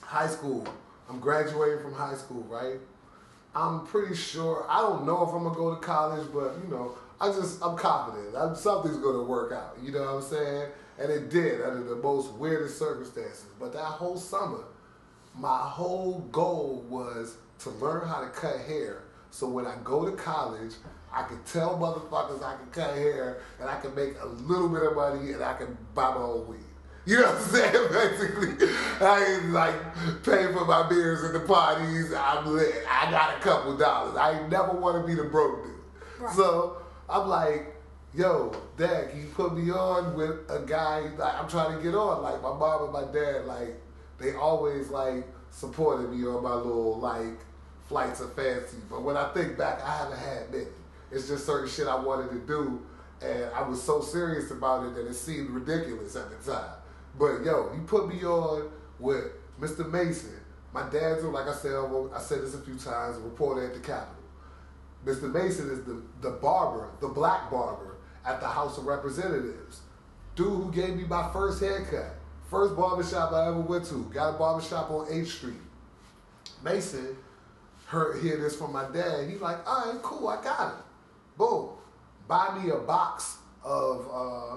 [SPEAKER 2] high school. I'm graduating from high school, right? I'm pretty sure. I don't know if I'm gonna go to college, but you know, I just I'm confident. I'm, something's gonna work out. You know what I'm saying? And it did under the most weirdest circumstances. But that whole summer, my whole goal was to learn how to cut hair. So when I go to college, I can tell motherfuckers I can cut hair and I can make a little bit of money and I can buy my own weed. You know what I'm saying? Basically, I ain't like paying for my beers at the parties. I'm lit. I got a couple dollars. I never want to be the broke dude.
[SPEAKER 4] Right.
[SPEAKER 2] So I'm like, yo, dad, can you put me on with a guy like I'm trying to get on? Like my mom and my dad, like they always like supported me on my little like flights of fancy. But when I think back, I haven't had many. It's just certain shit I wanted to do, and I was so serious about it that it seemed ridiculous at the time. But yo, you put me on with Mr. Mason. My dad's, like I said, I said this a few times, reporter at the Capitol. Mr. Mason is the, the barber, the black barber at the House of Representatives. Dude who gave me my first haircut. First barbershop I ever went to. Got a barbershop on 8th Street. Mason heard hear this from my dad. He's like, all right, cool, I got it. Boom. Buy me a box of uh,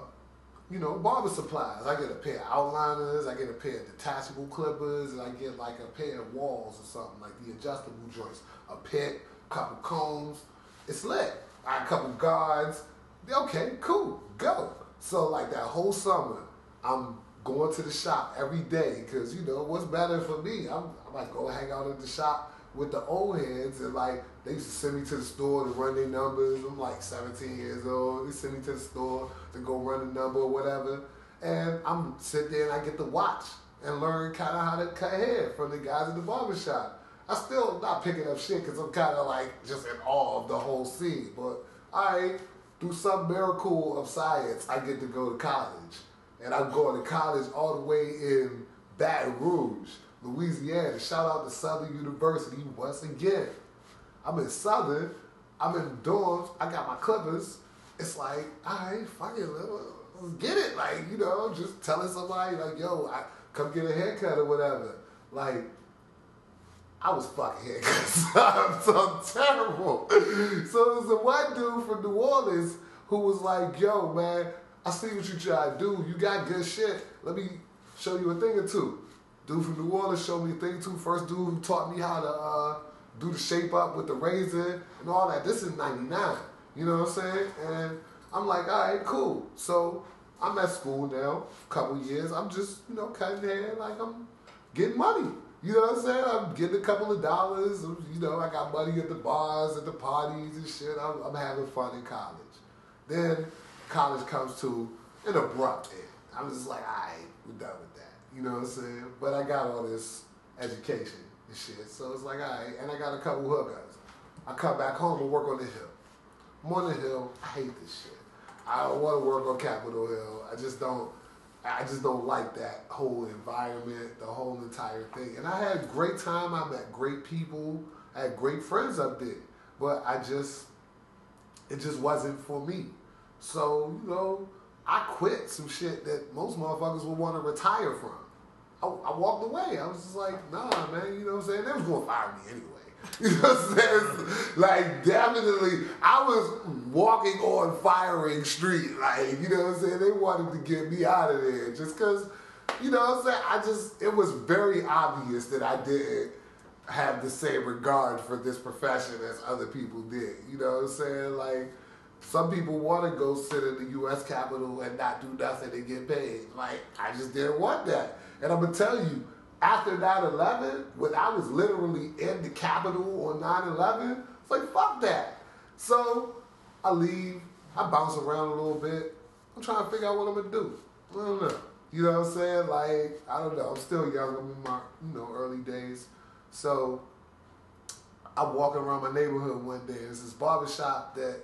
[SPEAKER 2] you know, barber supplies. I get a pair of outliners, I get a pair of detachable clippers, and I get like a pair of Wahls or something, like the adjustable joints, a pick, a couple combs. It's lit. I got a couple guards. Okay, cool, go. So like that whole summer, I'm going to the shop every day because you know what's better for me. I'm, I go hang out at the shop with the old heads and like they used to send me to the store to run their numbers. I'm like 17 years old. They send me to the store to go run a number or whatever. And I'm sit there and I get to watch and learn kind of how to cut hair from the guys in the barbershop. I still not picking up shit because I'm kind of like just in awe of the whole scene. But I, through some miracle of science, I get to go to college. And I'm going to college all the way in Baton Rouge, Louisiana. Shout out to Southern University once again. I'm in Southern. I'm in dorms. I got my clippers. It's like, all right, fuck it, let's get it. Like, you know, just telling somebody, like, yo, I come get a haircut or whatever. Like, I was fucking haircuts. I'm so terrible. So there's a white dude from New Orleans who was like, yo, man, I see what you try to do. You got good shit. Let me show you a thing or two. Dude from New Orleans showed me a thing or two. First dude who taught me how to uh, do the shape up with the razor and all that. This is 99. You know what I'm saying? And I'm like, all right, cool. So I'm at school now, couple years. I'm just, you know, cutting hair like I'm getting money. You know what I'm saying? I'm getting a couple of dollars. You know, I got money at the bars, at the parties and shit. I'm, I'm having fun in college. Then college comes to an abrupt end. I'm just like, all right, we're done with that. You know what I'm saying? But I got all this education and shit. So it's like, all right. And I got a couple hookups. I come back home and work on the hill. I'm on the hill. I hate this shit. I don't want to work on Capitol Hill. I just don't. I just don't like that whole environment, the whole entire thing. And I had a great time. I met great people. I had great friends up there. But I just, it just wasn't for me. So, you know, I quit some shit that most motherfuckers would want to retire from. I, I walked away. I was just like, nah, man, you know what I'm saying? They was going to fire me anyway. You know what I'm saying? Like, definitely, I was walking on firing street. Like, you know what I'm saying? They wanted to get me out of there just because, you know what I'm saying? I just, it was very obvious that I didn't have the same regard for this profession as other people did. You know what I'm saying? Like, some people want to go sit in the U.S. Capitol and not do nothing and get paid. Like, I just didn't want that. And I'm to tell you, after 9-11, when I was literally in the Capitol on 9-11, it's like, fuck that. So, I leave, I bounce around a little bit. I'm trying to figure out what I'm to do. I don't know. You know what I'm saying? Like, I don't know. I'm still young. I'm in my, you know, early days. So, I'm walking around my neighborhood one day. There's this barbershop that,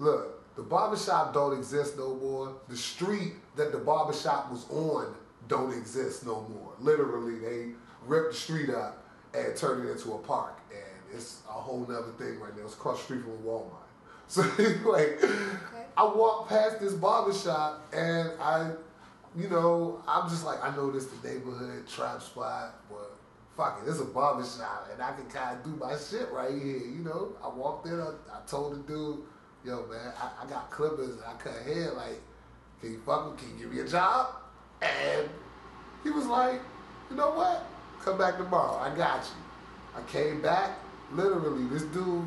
[SPEAKER 2] look, the barbershop don't exist no more. The street that the barbershop was on don't exist no more. Literally, they ripped the street up and turned it into a park. And it's a whole nother thing right now. It's across the street from Walmart. So anyway, I walk past this barbershop and I, you know, I'm just like, I know this the neighborhood trap spot, but fuck it, it's a barbershop and I can kind of do my shit right here, you know. I walked in, I, I told the dude, yo man, I, I got clippers and I cut hair, like, can you fuck with, can you give me a job? And he was like, you know what? Come back tomorrow. I got you. I came back. Literally, this dude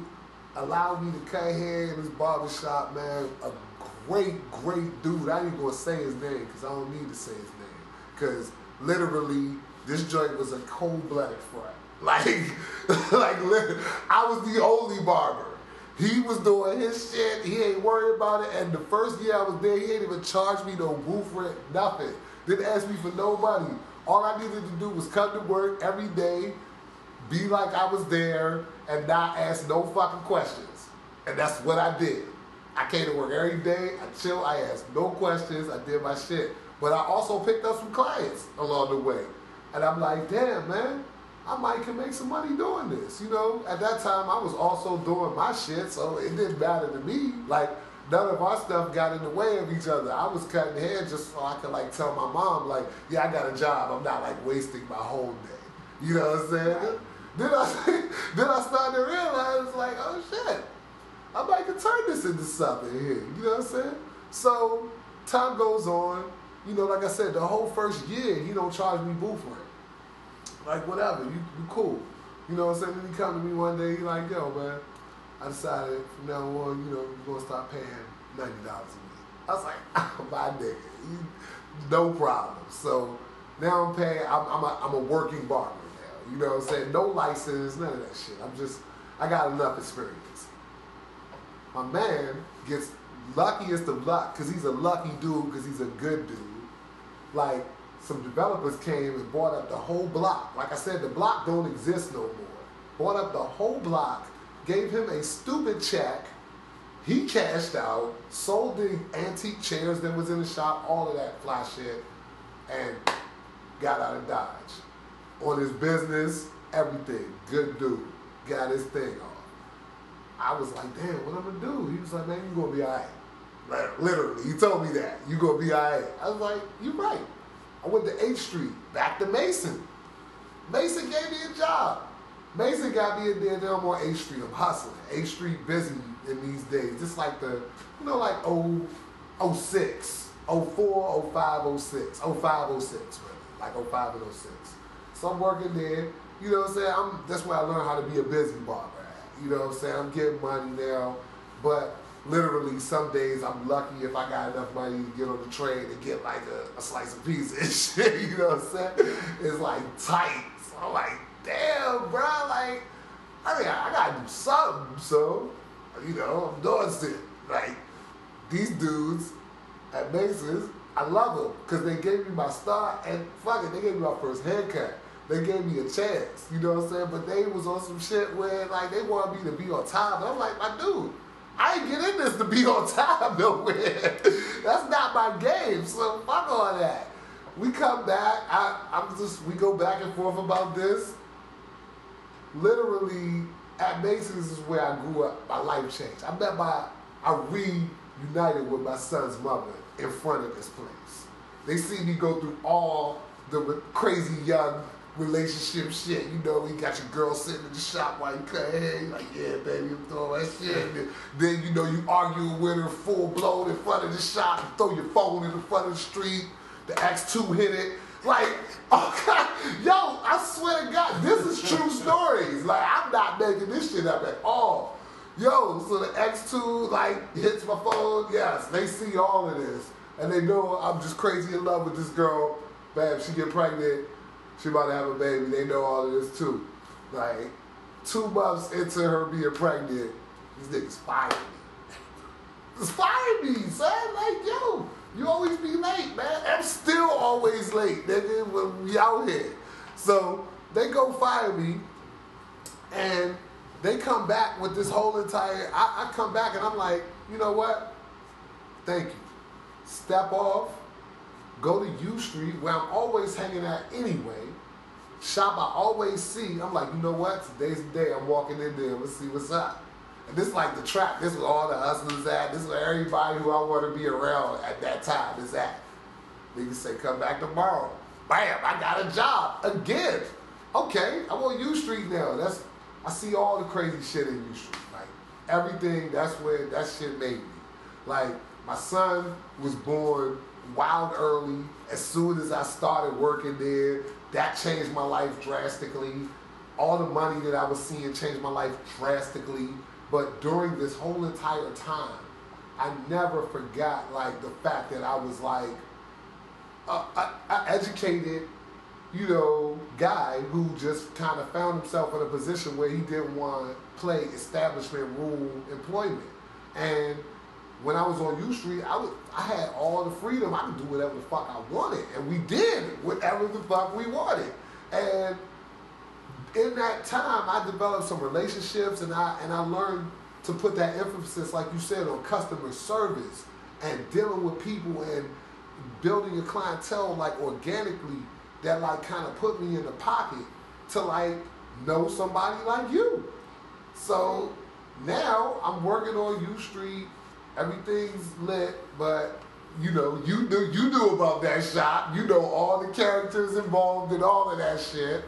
[SPEAKER 2] allowed me to cut hair in his barbershop, man. A great, great dude. I ain't gonna say his name because I don't need to say his name. Because literally, this joint was a cold-blooded front. Like, like I was the only barber. He was doing his shit. He ain't worried about it. And the first year I was there, he ain't even charged me no booth rent, nothing. Didn't ask me for no money. All I needed to do was come to work every day, be like I was there, and not ask no fucking questions. And that's what I did. I came to work every day. I chill. I asked no questions. I did my shit. But I also picked up some clients along the way. And I'm like, damn, man, I might can make some money doing this. You know, at that time I was also doing my shit, so it didn't matter to me. Like none of our stuff got in the way of each other. I was cutting hair just so I could like tell my mom, like, yeah, I got a job. I'm not like wasting my whole day. You know what I'm saying? Then I then I started to realize like, oh shit, I might can turn this into something here. You know what I'm saying? So time goes on. You know, like I said, the whole first year he don't charge me booth rent. Like whatever, you, you cool. You know what I'm saying? Then he come to me one day, he like, yo, man, I decided from now on, you know, we're gonna start paying ninety dollars a week. I was like, oh, my nigga, no problem. So now I'm paying. I'm, I'm, a, I'm a working barber now. You know what I'm saying? No license, none of that shit. I'm just, I got enough experience. My man gets luckiest of luck because he's a lucky dude because he's a good dude. Like some developers came and bought up the whole block. Like I said, the block don't exist no more. Bought up the whole block, gave him a stupid check. He cashed out, sold the antique chairs that was in the shop, all of that fly shit, and got out of Dodge. On his business, everything. Good dude. Got his thing off. I was like, damn, what am I'm gonna do? He was like, man, you gonna be alright. Like, Literally, he told me that. You gonna be alright. I was like, you right. I went to 8th Street, back to Mason. Mason gave me a job. Mason got me in there, I'm on 8th Street. I'm hustling. 8th Street busy in these days. Just like the, you know, like 0, 06, 04, 05, 06, 05, 06, really. Like 05 and 06. So I'm working there. You know what I'm saying? I'm, that's where I learned how to be a busy barber at. You know what I'm saying? I'm getting money now. But literally, some days I'm lucky if I got enough money to get on the train and get like a, a slice of pizza and shit. You know what I'm saying? It's like tight. So I'm like, damn, bro. Like, I mean, I, gotta do something. So, you know, I'm doing shit. Like, these dudes at Mason's, I love them because they gave me my start and fuck it, they gave me my first haircut. They gave me a chance, you know what I'm saying? But they was on some shit where like they wanted me to be on time. And I'm like, my dude, I ain't get in this to be on time nowhere. That's not my game. So fuck all that. We come back. I, I'm just we go back and forth about this. Literally at Mason's is where I grew up. My life changed. I met my I reunited with my son's mother in front of this place. They see me go through all the crazy young relationship shit. You know, you got your girl sitting in the shop while you cut hair. You're like, yeah, baby, I'm doing that shit. And then, you know, you arguing with her full blown in front of the shop. Throw your phone in the front of the street. The X2 hit it. Like, oh God, yo, I swear to God, this is true stories. Like, I'm not making this shit up at all. Yo, so the X2 like hits my phone. Yes, they see all of this, and they know I'm just crazy in love with this girl. Bam, she get pregnant. She about to have a baby. They know all of this too. Like two months into her being pregnant, these niggas fired me. Just fired me, son. Like yo, you always be late, man. I'm still always late, nigga. When we out here, so they go fire me, and they come back with this whole entire. I, I come back and I'm like, you know what? Thank you. Step off. Go to U Street where I'm always hanging out anyway. Shop I always see. I'm like, you know what? Today's the day. I'm walking in there. Let's see what's up. This is like the trap. This is where all the hustlers at. This is everybody who I want to be around at that time is at. Niggas say, come back tomorrow. Bam, I got a job again. Okay, I'm on U Street now. That's I see all the crazy shit in U Street. Like everything. That's where that shit made me. Like my son was born wild early. As soon as I started working there, that changed my life drastically. All the money that I was seeing changed my life drastically. But during this whole entire time, I never forgot like the fact that I was like a, a, a educated, you know, guy who just kind of found himself in a position where he didn't want to play establishment rule employment. And when I was on U Street, I was I had all the freedom. I could do whatever the fuck I wanted, and we did whatever the fuck we wanted. And in that time, I developed some relationships, and I and I learned to put that emphasis, like you said, on customer service and dealing with people and building your clientele like organically. That like kind of put me in the pocket to like know somebody like you. So now I'm working on U Street. Everything's lit, but you know, you knew you knew about that shop. You know all the characters involved and all of that shit.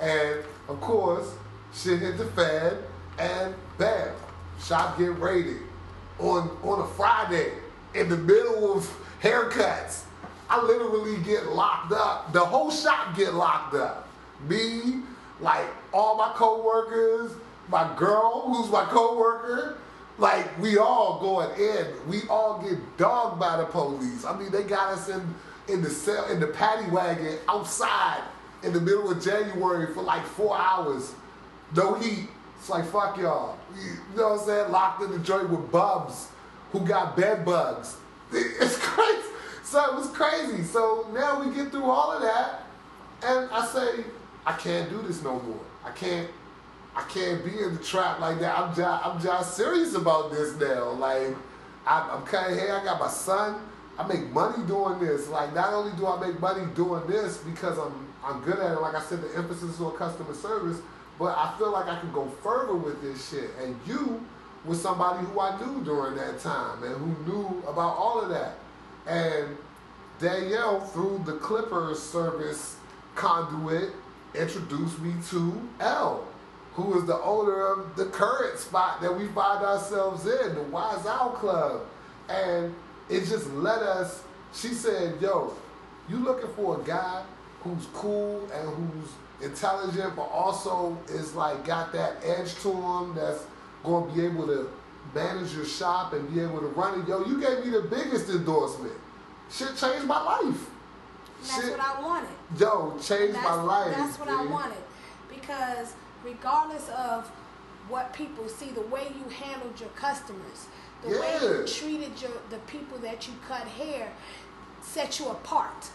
[SPEAKER 2] And of course, shit hit the fan, and bam, shop get raided on on a Friday in the middle of haircuts. I literally get locked up. The whole shop get locked up. Me, like all my coworkers, my girl, who's my coworker, like we all going in. We all get dogged by the police. I mean, they got us in in the cell in the paddy wagon outside in the middle of January for like four hours. No heat. It's like fuck y'all. You know what I'm saying? Locked in the joint with bubs who got bed bugs. It's crazy. So it was crazy. So now we get through all of that, and I say, I can't do this no more. I can't. I can't be in the trap like that. I'm just, I'm just serious about this now. Like, I, I'm cutting hair. I got my son. I make money doing this. Like, not only do I make money doing this because I'm, I'm good at it. Like I said, the emphasis is on customer service. But I feel like I can go further with this shit. And you was somebody who I knew during that time and who knew about all of that. And Danielle, through the Clippers service conduit, introduced me to L, who is the owner of the current spot that we find ourselves in, the Wise Out Club. And it just let us, she said, yo, you looking for a guy who's cool and who's intelligent, but also is like got that edge to him that's to be able to manage your shop and be able to run it. Yo, you gave me the biggest endorsement. Shit changed my life.
[SPEAKER 4] And that's
[SPEAKER 2] Shit-
[SPEAKER 4] what I wanted.
[SPEAKER 2] Yo, changed
[SPEAKER 4] that's,
[SPEAKER 2] my life.
[SPEAKER 4] That's what I wanted. Because regardless of what people see, the way you handled your customers, the way you treated your the people that you cut hair, set you apart.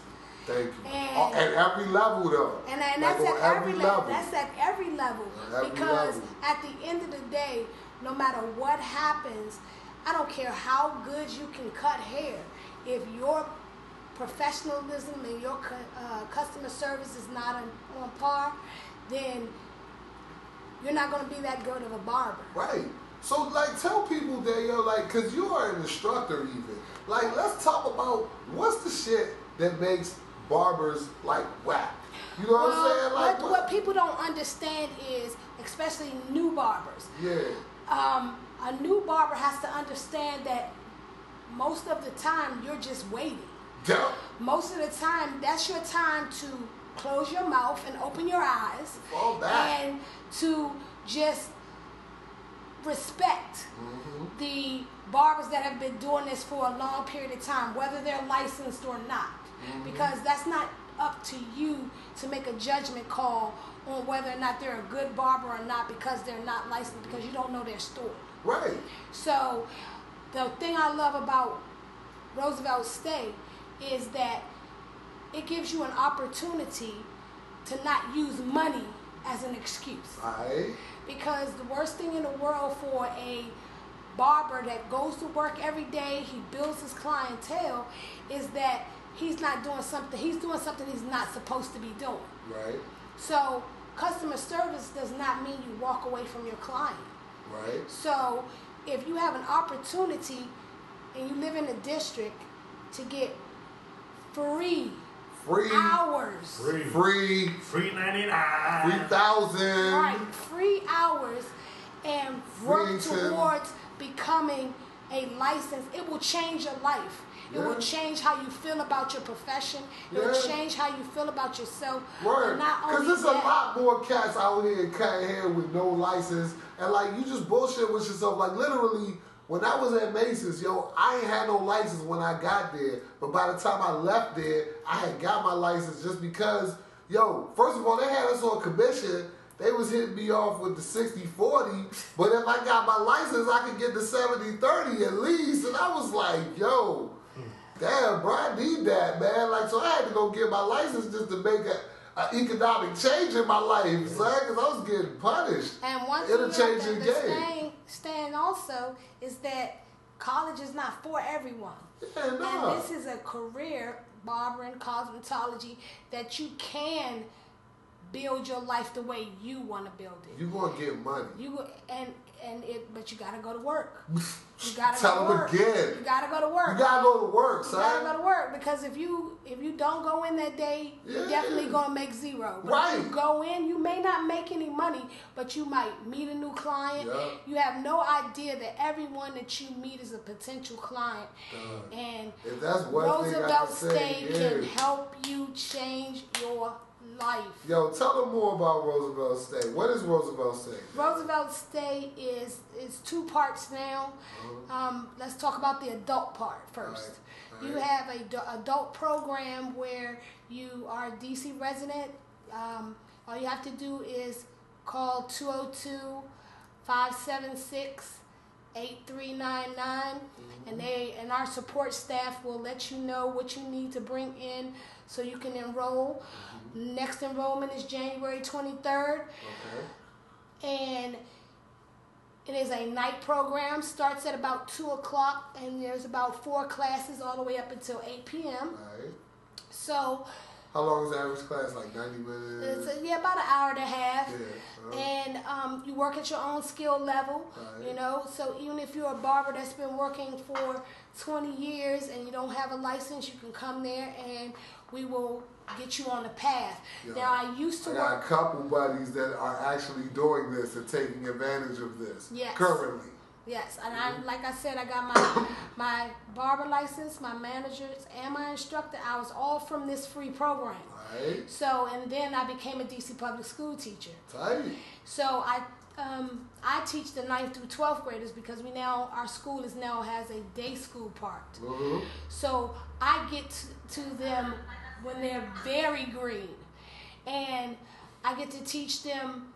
[SPEAKER 2] Thank you.
[SPEAKER 4] And-
[SPEAKER 2] Oh, at every level, though.
[SPEAKER 4] And, and that's at every level. That's at every level.
[SPEAKER 2] At every
[SPEAKER 4] because
[SPEAKER 2] level.
[SPEAKER 4] at the end of the day, no matter what happens, I don't care how good you can cut hair. If your professionalism and your uh, customer service is not on, on par, then you're not going to be that good of a barber.
[SPEAKER 2] Right. So, like, tell people that, yo, like, because you are an instructor, even. Like, let's talk about what's the shit that makes barbers, like, whack. You know what I'm saying? Like,
[SPEAKER 4] what, what people don't understand is, especially new barbers,
[SPEAKER 2] Yeah.
[SPEAKER 4] um, a new barber has to understand that most of the time you're just waiting.
[SPEAKER 2] Yeah.
[SPEAKER 4] Most of the time, that's your time to close your mouth and open your eyes
[SPEAKER 2] Fall back.
[SPEAKER 4] and to just respect the barbers that have been doing this for a long period of time, whether they're licensed or not, Mm-hmm. because that's not up to you to make a judgment call on whether or not they're a good barber or not because they're not licensed because you don't know their story.
[SPEAKER 2] Right.
[SPEAKER 4] So, the thing I love about Roosevelt STAY is that it gives you an opportunity to not use money as an excuse.
[SPEAKER 2] Alright.
[SPEAKER 4] Because the worst thing in the world for a barber that goes to work every day, he builds his clientele, is that he's not doing something, he's doing something he's not supposed to be doing.
[SPEAKER 2] Right.
[SPEAKER 4] So, customer service does not mean you walk away from your client.
[SPEAKER 2] Right.
[SPEAKER 4] So, if you have an opportunity and you live in a district to get free
[SPEAKER 2] Free.
[SPEAKER 4] hours,
[SPEAKER 5] Free.
[SPEAKER 2] Free.
[SPEAKER 5] Free 99.
[SPEAKER 2] Three thousand.
[SPEAKER 4] right, free hours, and work
[SPEAKER 2] Freedom.
[SPEAKER 4] towards becoming a license, it will change your life. It will change how you feel about your profession. It will change how you feel about yourself.
[SPEAKER 2] Word. Because there's a lot more cats out here cutting hair with no license. And like you just bullshit with yourself. Like literally, when I was at Macy's, yo, I ain't had no license when I got there. But by the time I left there, I had got my license just because, yo, first of all, they had us on commission. They was hitting me off with the 60-40, but if I got my license, I could get the 70-30 at least. And I was like, yo, damn, bro, I need that, man. Like, so I had to go get my license just to make a, a economic change in my life, son, because I was getting punished.
[SPEAKER 4] And one thing
[SPEAKER 2] It'll
[SPEAKER 4] you
[SPEAKER 2] change
[SPEAKER 4] have
[SPEAKER 2] your
[SPEAKER 4] to
[SPEAKER 2] game.
[SPEAKER 4] understand stand also is that college is not for everyone.
[SPEAKER 2] Yeah, nah.
[SPEAKER 4] And this is a career, barbering, cosmetology, that you can build your life the way you want to build it.
[SPEAKER 2] You gonna get money.
[SPEAKER 4] You and and it, but you gotta go to work. You gotta
[SPEAKER 2] Tell
[SPEAKER 4] go to
[SPEAKER 2] them
[SPEAKER 4] work.
[SPEAKER 2] again.
[SPEAKER 4] You gotta go to work.
[SPEAKER 2] You gotta go to work, son.
[SPEAKER 4] You gotta go to work because if you if you don't go in that day, you're definitely gonna make zero. But if
[SPEAKER 2] Right.
[SPEAKER 4] you go in, you may not make any money, but you might meet a new client.
[SPEAKER 2] Yeah.
[SPEAKER 4] You have no idea that everyone that you meet is a potential client,
[SPEAKER 2] Done.
[SPEAKER 4] and
[SPEAKER 2] If that's one thing I
[SPEAKER 4] Roosevelt STAY can help you change your life.
[SPEAKER 2] Yo, tell them more about Roosevelt STAY. What is Roosevelt STAY?
[SPEAKER 4] Roosevelt STAY is is two parts now. Um, let's talk about the adult part first.
[SPEAKER 2] Alright,
[SPEAKER 4] You have a d- adult program where you are a DC resident. Um, all you have to do is call 202 576 8399 and they and our support staff will let you know what you need to bring in so you can enroll. Next enrollment is January 23rd
[SPEAKER 2] Okay.
[SPEAKER 4] and it is a night program starts at about 2 o'clock and there's about four classes all the way up until 8 p.m so
[SPEAKER 2] How long is the average class? Like 90 minutes?
[SPEAKER 4] it's yeah about an hour and a half
[SPEAKER 2] Yeah. uh-huh.
[SPEAKER 4] and um, you work at your own skill level
[SPEAKER 2] Right.
[SPEAKER 4] you know so even if you're a barber that's been working for 20 years and you don't have a license you can come there and we will get you on the path
[SPEAKER 2] Yeah.
[SPEAKER 4] now i used to
[SPEAKER 2] I got a couple buddies that are actually doing this and taking advantage of this
[SPEAKER 4] Yes.
[SPEAKER 2] currently.
[SPEAKER 4] Yes, and I like I said, I got my my barber license, my managers, and my instructor. I was all from this free program.
[SPEAKER 2] Alright.
[SPEAKER 4] So, and then I became a DC public school teacher.
[SPEAKER 2] Tight.
[SPEAKER 4] So I um, I teach the 9th through 12th graders because we now our school is now has a day school part.
[SPEAKER 2] Mhm.
[SPEAKER 4] So I get to, to them when they're very green, and I get to teach them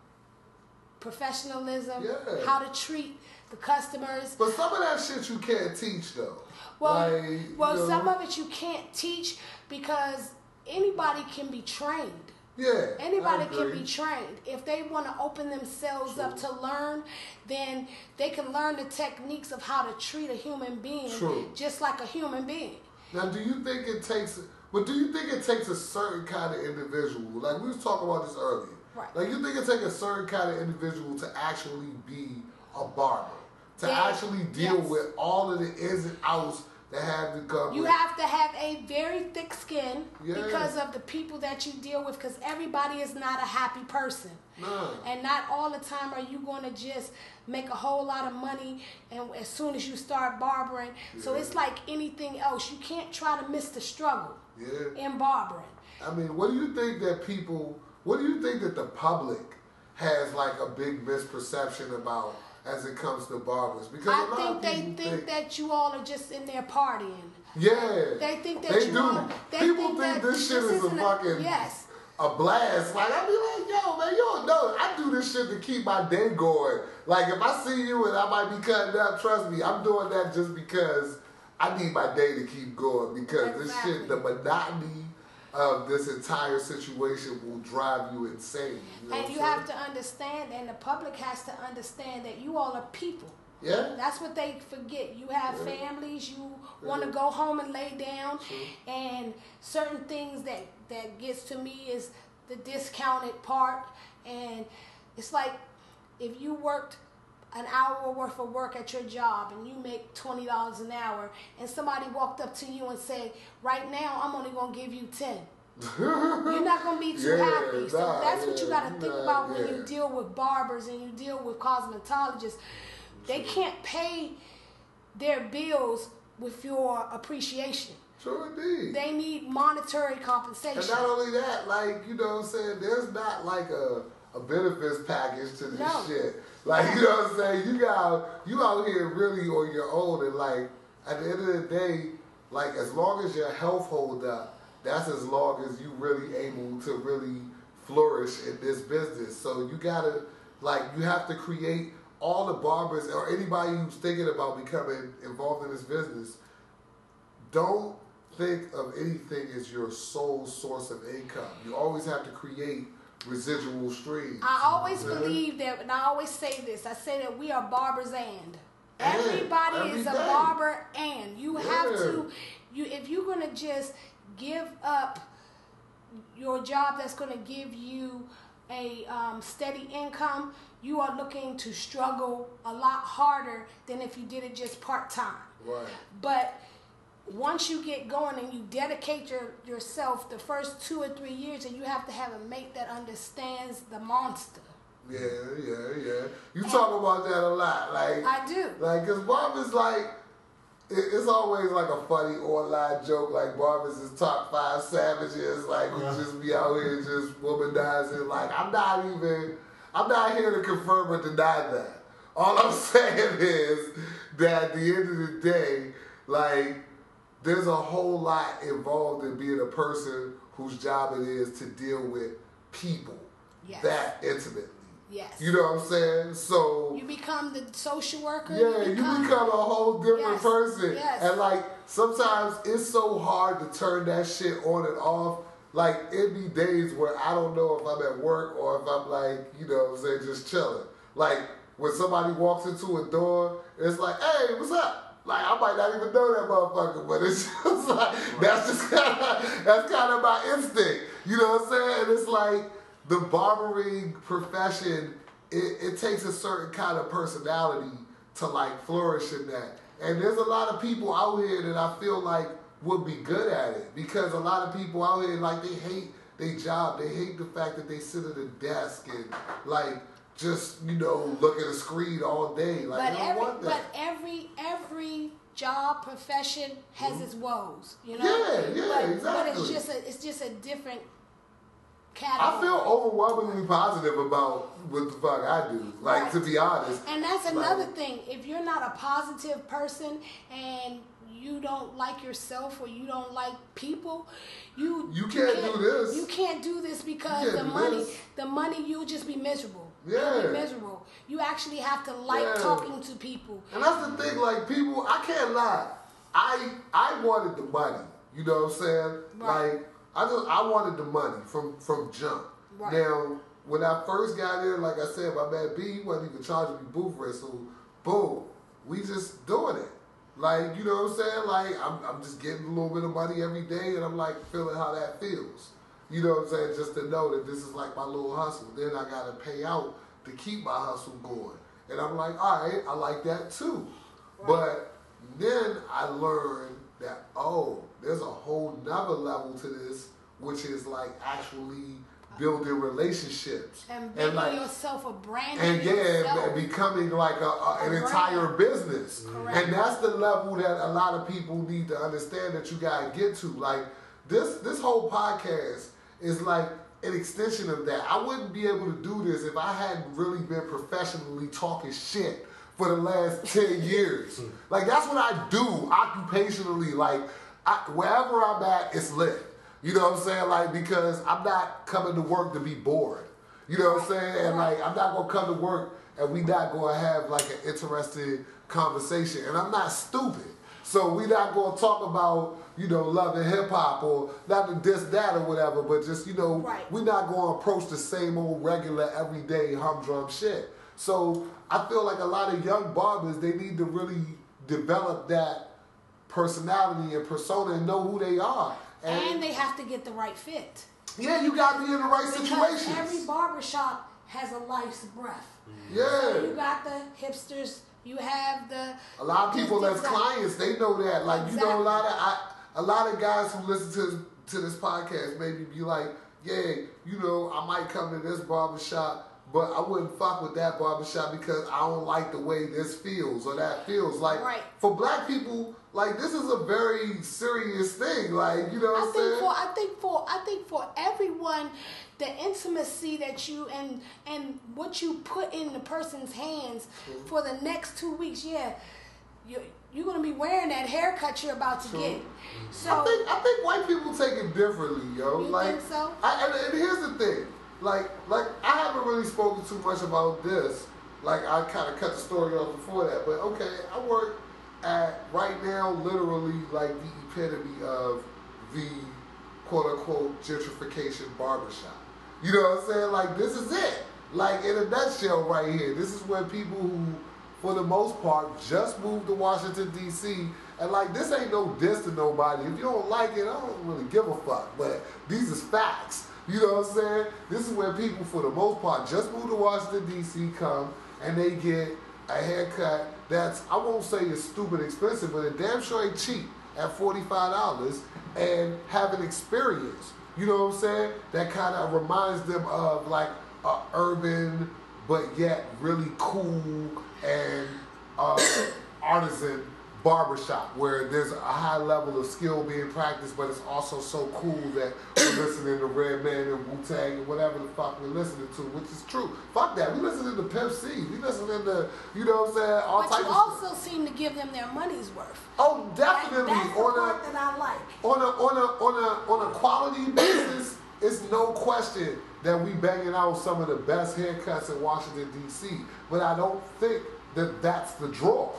[SPEAKER 4] professionalism,
[SPEAKER 2] Yeah.
[SPEAKER 4] how to treat the customers.
[SPEAKER 2] But some of that shit you can't teach though.
[SPEAKER 4] Well,
[SPEAKER 2] Like,
[SPEAKER 4] well,
[SPEAKER 2] you know,
[SPEAKER 4] some of it you can't teach because anybody can be trained.
[SPEAKER 2] yeah,
[SPEAKER 4] Anybody can be trained. If they want to open themselves up to learn, then they can learn the techniques of how to treat a human being
[SPEAKER 2] True.
[SPEAKER 4] just like a human being.
[SPEAKER 2] Now, do you think it takes? But do you think it takes a certain kind of individual? Like we was talking about this earlier.
[SPEAKER 4] Right.
[SPEAKER 2] Like you think it takes a certain kind of individual to actually be a barber, to
[SPEAKER 4] Yeah.
[SPEAKER 2] actually deal
[SPEAKER 4] Yes.
[SPEAKER 2] with all of the ins and outs that have to come.
[SPEAKER 4] You
[SPEAKER 2] with.
[SPEAKER 4] have to have a very thick skin
[SPEAKER 2] Yeah.
[SPEAKER 4] because of the people that you deal with because everybody is not a happy person. And not all the time are you going to just make a whole lot of money and as soon as you start barbering. So it's like anything else. You can't try to miss the struggle
[SPEAKER 2] Yeah.
[SPEAKER 4] in barbering.
[SPEAKER 2] I mean, what do you think that people? What do you think that the public has like a big misperception about as it comes to barbers because
[SPEAKER 4] I think they
[SPEAKER 2] people
[SPEAKER 4] think that you all are just in there partying.
[SPEAKER 2] yeah
[SPEAKER 4] They think that
[SPEAKER 2] they
[SPEAKER 4] you
[SPEAKER 2] do.
[SPEAKER 4] all- they
[SPEAKER 2] people
[SPEAKER 4] think
[SPEAKER 2] think, this shit
[SPEAKER 4] this
[SPEAKER 2] is a
[SPEAKER 4] isn't a-
[SPEAKER 2] fucking
[SPEAKER 4] yes.
[SPEAKER 2] a blast. Like I be like, yo, man, you don't know. I do this shit to keep my day going. Like if I see you and I might be cutting up, trust me, I'm doing that just because I need my day to keep going. Because this shit, the monotony of this entire situation will drive you insane. You know
[SPEAKER 4] And you
[SPEAKER 2] I'm
[SPEAKER 4] have to understand, and the public has to understand that you all are people.
[SPEAKER 2] Yeah.
[SPEAKER 4] That's what they forget. You have
[SPEAKER 2] Yeah.
[SPEAKER 4] families. You want to go home and lay down,
[SPEAKER 2] True.
[SPEAKER 4] and certain things that that gets to me is the discounted part. And it's like if you worked an hour worth of work at your job and you make twenty dollars an hour, and somebody walked up to you and said, "Right now, I'm only gonna give you 10 You're not gonna be too
[SPEAKER 2] Yeah,
[SPEAKER 4] happy. So
[SPEAKER 2] nah,
[SPEAKER 4] that's what you gotta think
[SPEAKER 2] nah,
[SPEAKER 4] about when
[SPEAKER 2] yeah.
[SPEAKER 4] you deal with barbers and you deal with cosmetologists. They can't pay their bills with your appreciation.
[SPEAKER 2] True indeed.
[SPEAKER 4] They need monetary compensation.
[SPEAKER 2] And not only that, like, you know what I'm saying, there's not like a, a benefits package to this
[SPEAKER 4] No.
[SPEAKER 2] shit. Like, you know what I'm saying? You got you out here really on your own and like at the end of the day, like as long as your health hold up, that's as long as you really able to really flourish in this business. So you gotta like you have to create all the barbers or anybody who's thinking about becoming involved in this business, don't think of anything as your sole source of income. You always have to create residual streams.
[SPEAKER 4] I always believe that, and I always say this. I say that we are barbers and everybody
[SPEAKER 2] every
[SPEAKER 4] is a barber and you have to. You if you're gonna just give up your job that's gonna give you a um, steady income, you are looking to struggle a lot harder than if you did it just part time.
[SPEAKER 2] Right.
[SPEAKER 4] But once you get going and you dedicate your, yourself the first two or three years, and you have to have a mate that understands the monster.
[SPEAKER 2] Yeah, yeah, yeah. You talk about that a lot. Like
[SPEAKER 4] I do.
[SPEAKER 2] Like, cause Bob is like, it, it's always like a funny online joke. Like Barbers is top five savages. Like who
[SPEAKER 5] Yeah.
[SPEAKER 2] just be out here just womanizing. Like I'm not even, I'm not here to confirm or deny that. All I'm saying is that at the end of the day, like there's a whole lot involved in being a person whose job it is to deal with people
[SPEAKER 4] Yes.
[SPEAKER 2] that intimately.
[SPEAKER 4] Yes.
[SPEAKER 2] You know what I'm saying? So
[SPEAKER 4] You become the social worker.
[SPEAKER 2] yeah, you become a whole different
[SPEAKER 4] Yes,
[SPEAKER 2] person.
[SPEAKER 4] yes.
[SPEAKER 2] And like sometimes it's so hard to turn that shit on and off. Like it be days where I don't know if I'm at work or if I'm like, you know what I'm saying, just chilling. Like when somebody walks into a door, it's like, hey, what's up? Like I might not even know that motherfucker, but it's just like that's just kinda that's kind of my instinct. You know what I'm saying? And it's like the barbering profession, it, it takes a certain kind of personality to like flourish in that. And there's a lot of people out here that I feel like would be good at it because a lot of people out here like they hate their job. They hate the fact that they sit at a desk and like just you know look at a screen all day. Like
[SPEAKER 4] But every
[SPEAKER 2] want
[SPEAKER 4] but every every job profession has its woes. You know.
[SPEAKER 2] Mm-hmm. Yeah, yeah,
[SPEAKER 4] but, But it's just a it's just a different category.
[SPEAKER 2] I feel overwhelmingly positive about what the fuck I do. Like
[SPEAKER 4] Right.
[SPEAKER 2] to be honest.
[SPEAKER 4] And that's
[SPEAKER 2] Like-
[SPEAKER 4] another thing. If you're not a positive person and you don't like yourself or you don't like people, you
[SPEAKER 2] You can't do this.
[SPEAKER 4] You can't do this because the money,
[SPEAKER 2] this.
[SPEAKER 4] the money, you'll just be miserable.
[SPEAKER 2] Yeah.
[SPEAKER 4] You'll be miserable. You actually have to like
[SPEAKER 2] Yeah.
[SPEAKER 4] talking to people.
[SPEAKER 2] And that's the thing, like people, I can't lie. I I wanted the money. You know what I'm saying?
[SPEAKER 4] Right.
[SPEAKER 2] Like I just I wanted the money from from jump.
[SPEAKER 4] Right.
[SPEAKER 2] Now when I first got there, like I said, my man B, he wasn't even charging me booth rent. So boom, we just doing it. Like you know what I'm saying? Like I'm I'm just getting a little bit of money every day, and I'm like feeling how that feels. You know what I'm saying? Just to know that this is like my little hustle. Then I gotta pay out to keep my hustle going. And I'm like, all right, I like that too. But then I learned that, oh, there's a whole nother level to this, which is like actually building relationships.
[SPEAKER 4] And making
[SPEAKER 2] like,
[SPEAKER 4] yourself a brand.
[SPEAKER 2] and yeah, and becoming like a, a, an
[SPEAKER 4] A
[SPEAKER 2] entire business.
[SPEAKER 4] Correct.
[SPEAKER 2] And that's the level that a lot of people need to understand that you gotta get to. Like this, this whole podcast is like an extension of that. I wouldn't be able to do this if I hadn't really been professionally talking shit for the last 10 years. Hmm. Like, that's what I do occupationally. Like, I, wherever I'm at, it's lit. You know what I'm saying? Like, because I'm not coming to work to be bored. You know what I'm saying? And like, I'm not gonna come to work and we not gonna have like an interesting conversation. And I'm not stupid. So we not gonna talk about, you know, love and hip hop or not to diss that or whatever, but just, you know,
[SPEAKER 4] Right.
[SPEAKER 2] we not gonna approach the same old regular everyday humdrum shit. So I feel like a lot of young barbers, they need to really develop that personality and persona and know who they are.
[SPEAKER 4] And they have to get the right fit.
[SPEAKER 2] yeah, you gotta be in the right
[SPEAKER 4] Because
[SPEAKER 2] situations.
[SPEAKER 4] every barbershop has a life's breath. Mm.
[SPEAKER 2] yeah.
[SPEAKER 4] You got the hipsters, you have the
[SPEAKER 2] A lot of people as clients, they know that. Like you know, a lot of I, a lot of guys who listen to to this podcast maybe be like, yeah, you know, I might come to this barbershop, but I wouldn't fuck with that barbershop because I don't like the way this feels or that feels. Like
[SPEAKER 4] Right.
[SPEAKER 2] for black people, like this is a very serious thing. Like you know what
[SPEAKER 4] I
[SPEAKER 2] I'm
[SPEAKER 4] think
[SPEAKER 2] saying?
[SPEAKER 4] for I think for I think for everyone, the intimacy that you and and what you put in the person's hands
[SPEAKER 2] Mm-hmm.
[SPEAKER 4] for the next two weeks, yeah, you you're gonna be wearing that haircut you're about to
[SPEAKER 2] True.
[SPEAKER 4] get. So
[SPEAKER 2] I think I think white people take it differently, yo.
[SPEAKER 4] You
[SPEAKER 2] like,
[SPEAKER 4] think so?
[SPEAKER 2] I, and, and here's the thing, like, like I haven't really spoken too much about this. Like, I kind of cut the story off before that, but okay, I work at right now, literally like the epitome of the quote unquote gentrification barbershop. You know what I'm saying? Like, this is it. Like in a nutshell, right here. This is where people who for the most part, just moved to Washington, D.C. And like, this ain't no diss to nobody. If you don't like it, I don't really give a fuck. But these is facts. You know what I'm saying? This is where people, for the most part, just moved to Washington, D.C., come and they get a haircut that's, I won't say it's stupid expensive, but it damn sure ain't cheap at $45 and have an experience. You know what I'm saying? That kind of reminds them of like a urban, but yet really cool and uh, artisan barbershop where there's a high level of skill being practiced, but it's also so cool that we're listening to Redman and Wu Tang and whatever the fuck we're listening to, which is true. Fuck that. We listening to Pimp C. We listening to, you know what I'm saying? All
[SPEAKER 4] but
[SPEAKER 2] types
[SPEAKER 4] you
[SPEAKER 2] of
[SPEAKER 4] also
[SPEAKER 2] stuff.
[SPEAKER 4] seem to give them their money's worth.
[SPEAKER 2] Oh,
[SPEAKER 4] That-
[SPEAKER 2] definitely.
[SPEAKER 4] that's the
[SPEAKER 2] on
[SPEAKER 4] part
[SPEAKER 2] a,
[SPEAKER 4] that I like.
[SPEAKER 2] on a on a on a on a quality basis, it's no question that we banging out some of the best haircuts in Washington D.C. But I don't think that that's the draw.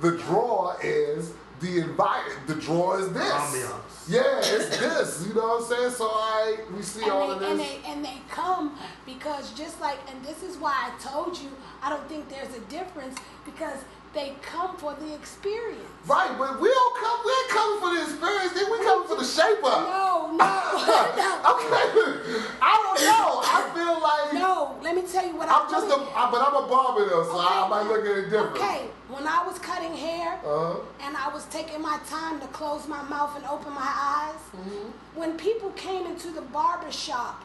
[SPEAKER 2] The draw is the environment. The draw is this.
[SPEAKER 5] Ambiance.
[SPEAKER 2] Yeah, it's this. You know what I'm saying? So I we see all
[SPEAKER 4] and
[SPEAKER 2] of this.
[SPEAKER 4] and they and they come because just like and this is why I told you I don't think there's a difference because they come for the experience.
[SPEAKER 2] right, but we don't come. We ain't coming for the experience. Then we coming for the shape up.
[SPEAKER 4] No, no, no,
[SPEAKER 2] okay. I don't know. I feel like
[SPEAKER 4] no. Let me tell you what
[SPEAKER 2] I'm
[SPEAKER 4] I
[SPEAKER 2] just
[SPEAKER 4] let
[SPEAKER 2] a,
[SPEAKER 4] me-
[SPEAKER 2] but I'm a barber though, so I, I might look at it different.
[SPEAKER 4] Okay, when I was cutting hair
[SPEAKER 2] Uh huh.
[SPEAKER 4] and I was taking my time to close my mouth and open my eyes,
[SPEAKER 2] Mm-hmm.
[SPEAKER 4] when people came into the barber shop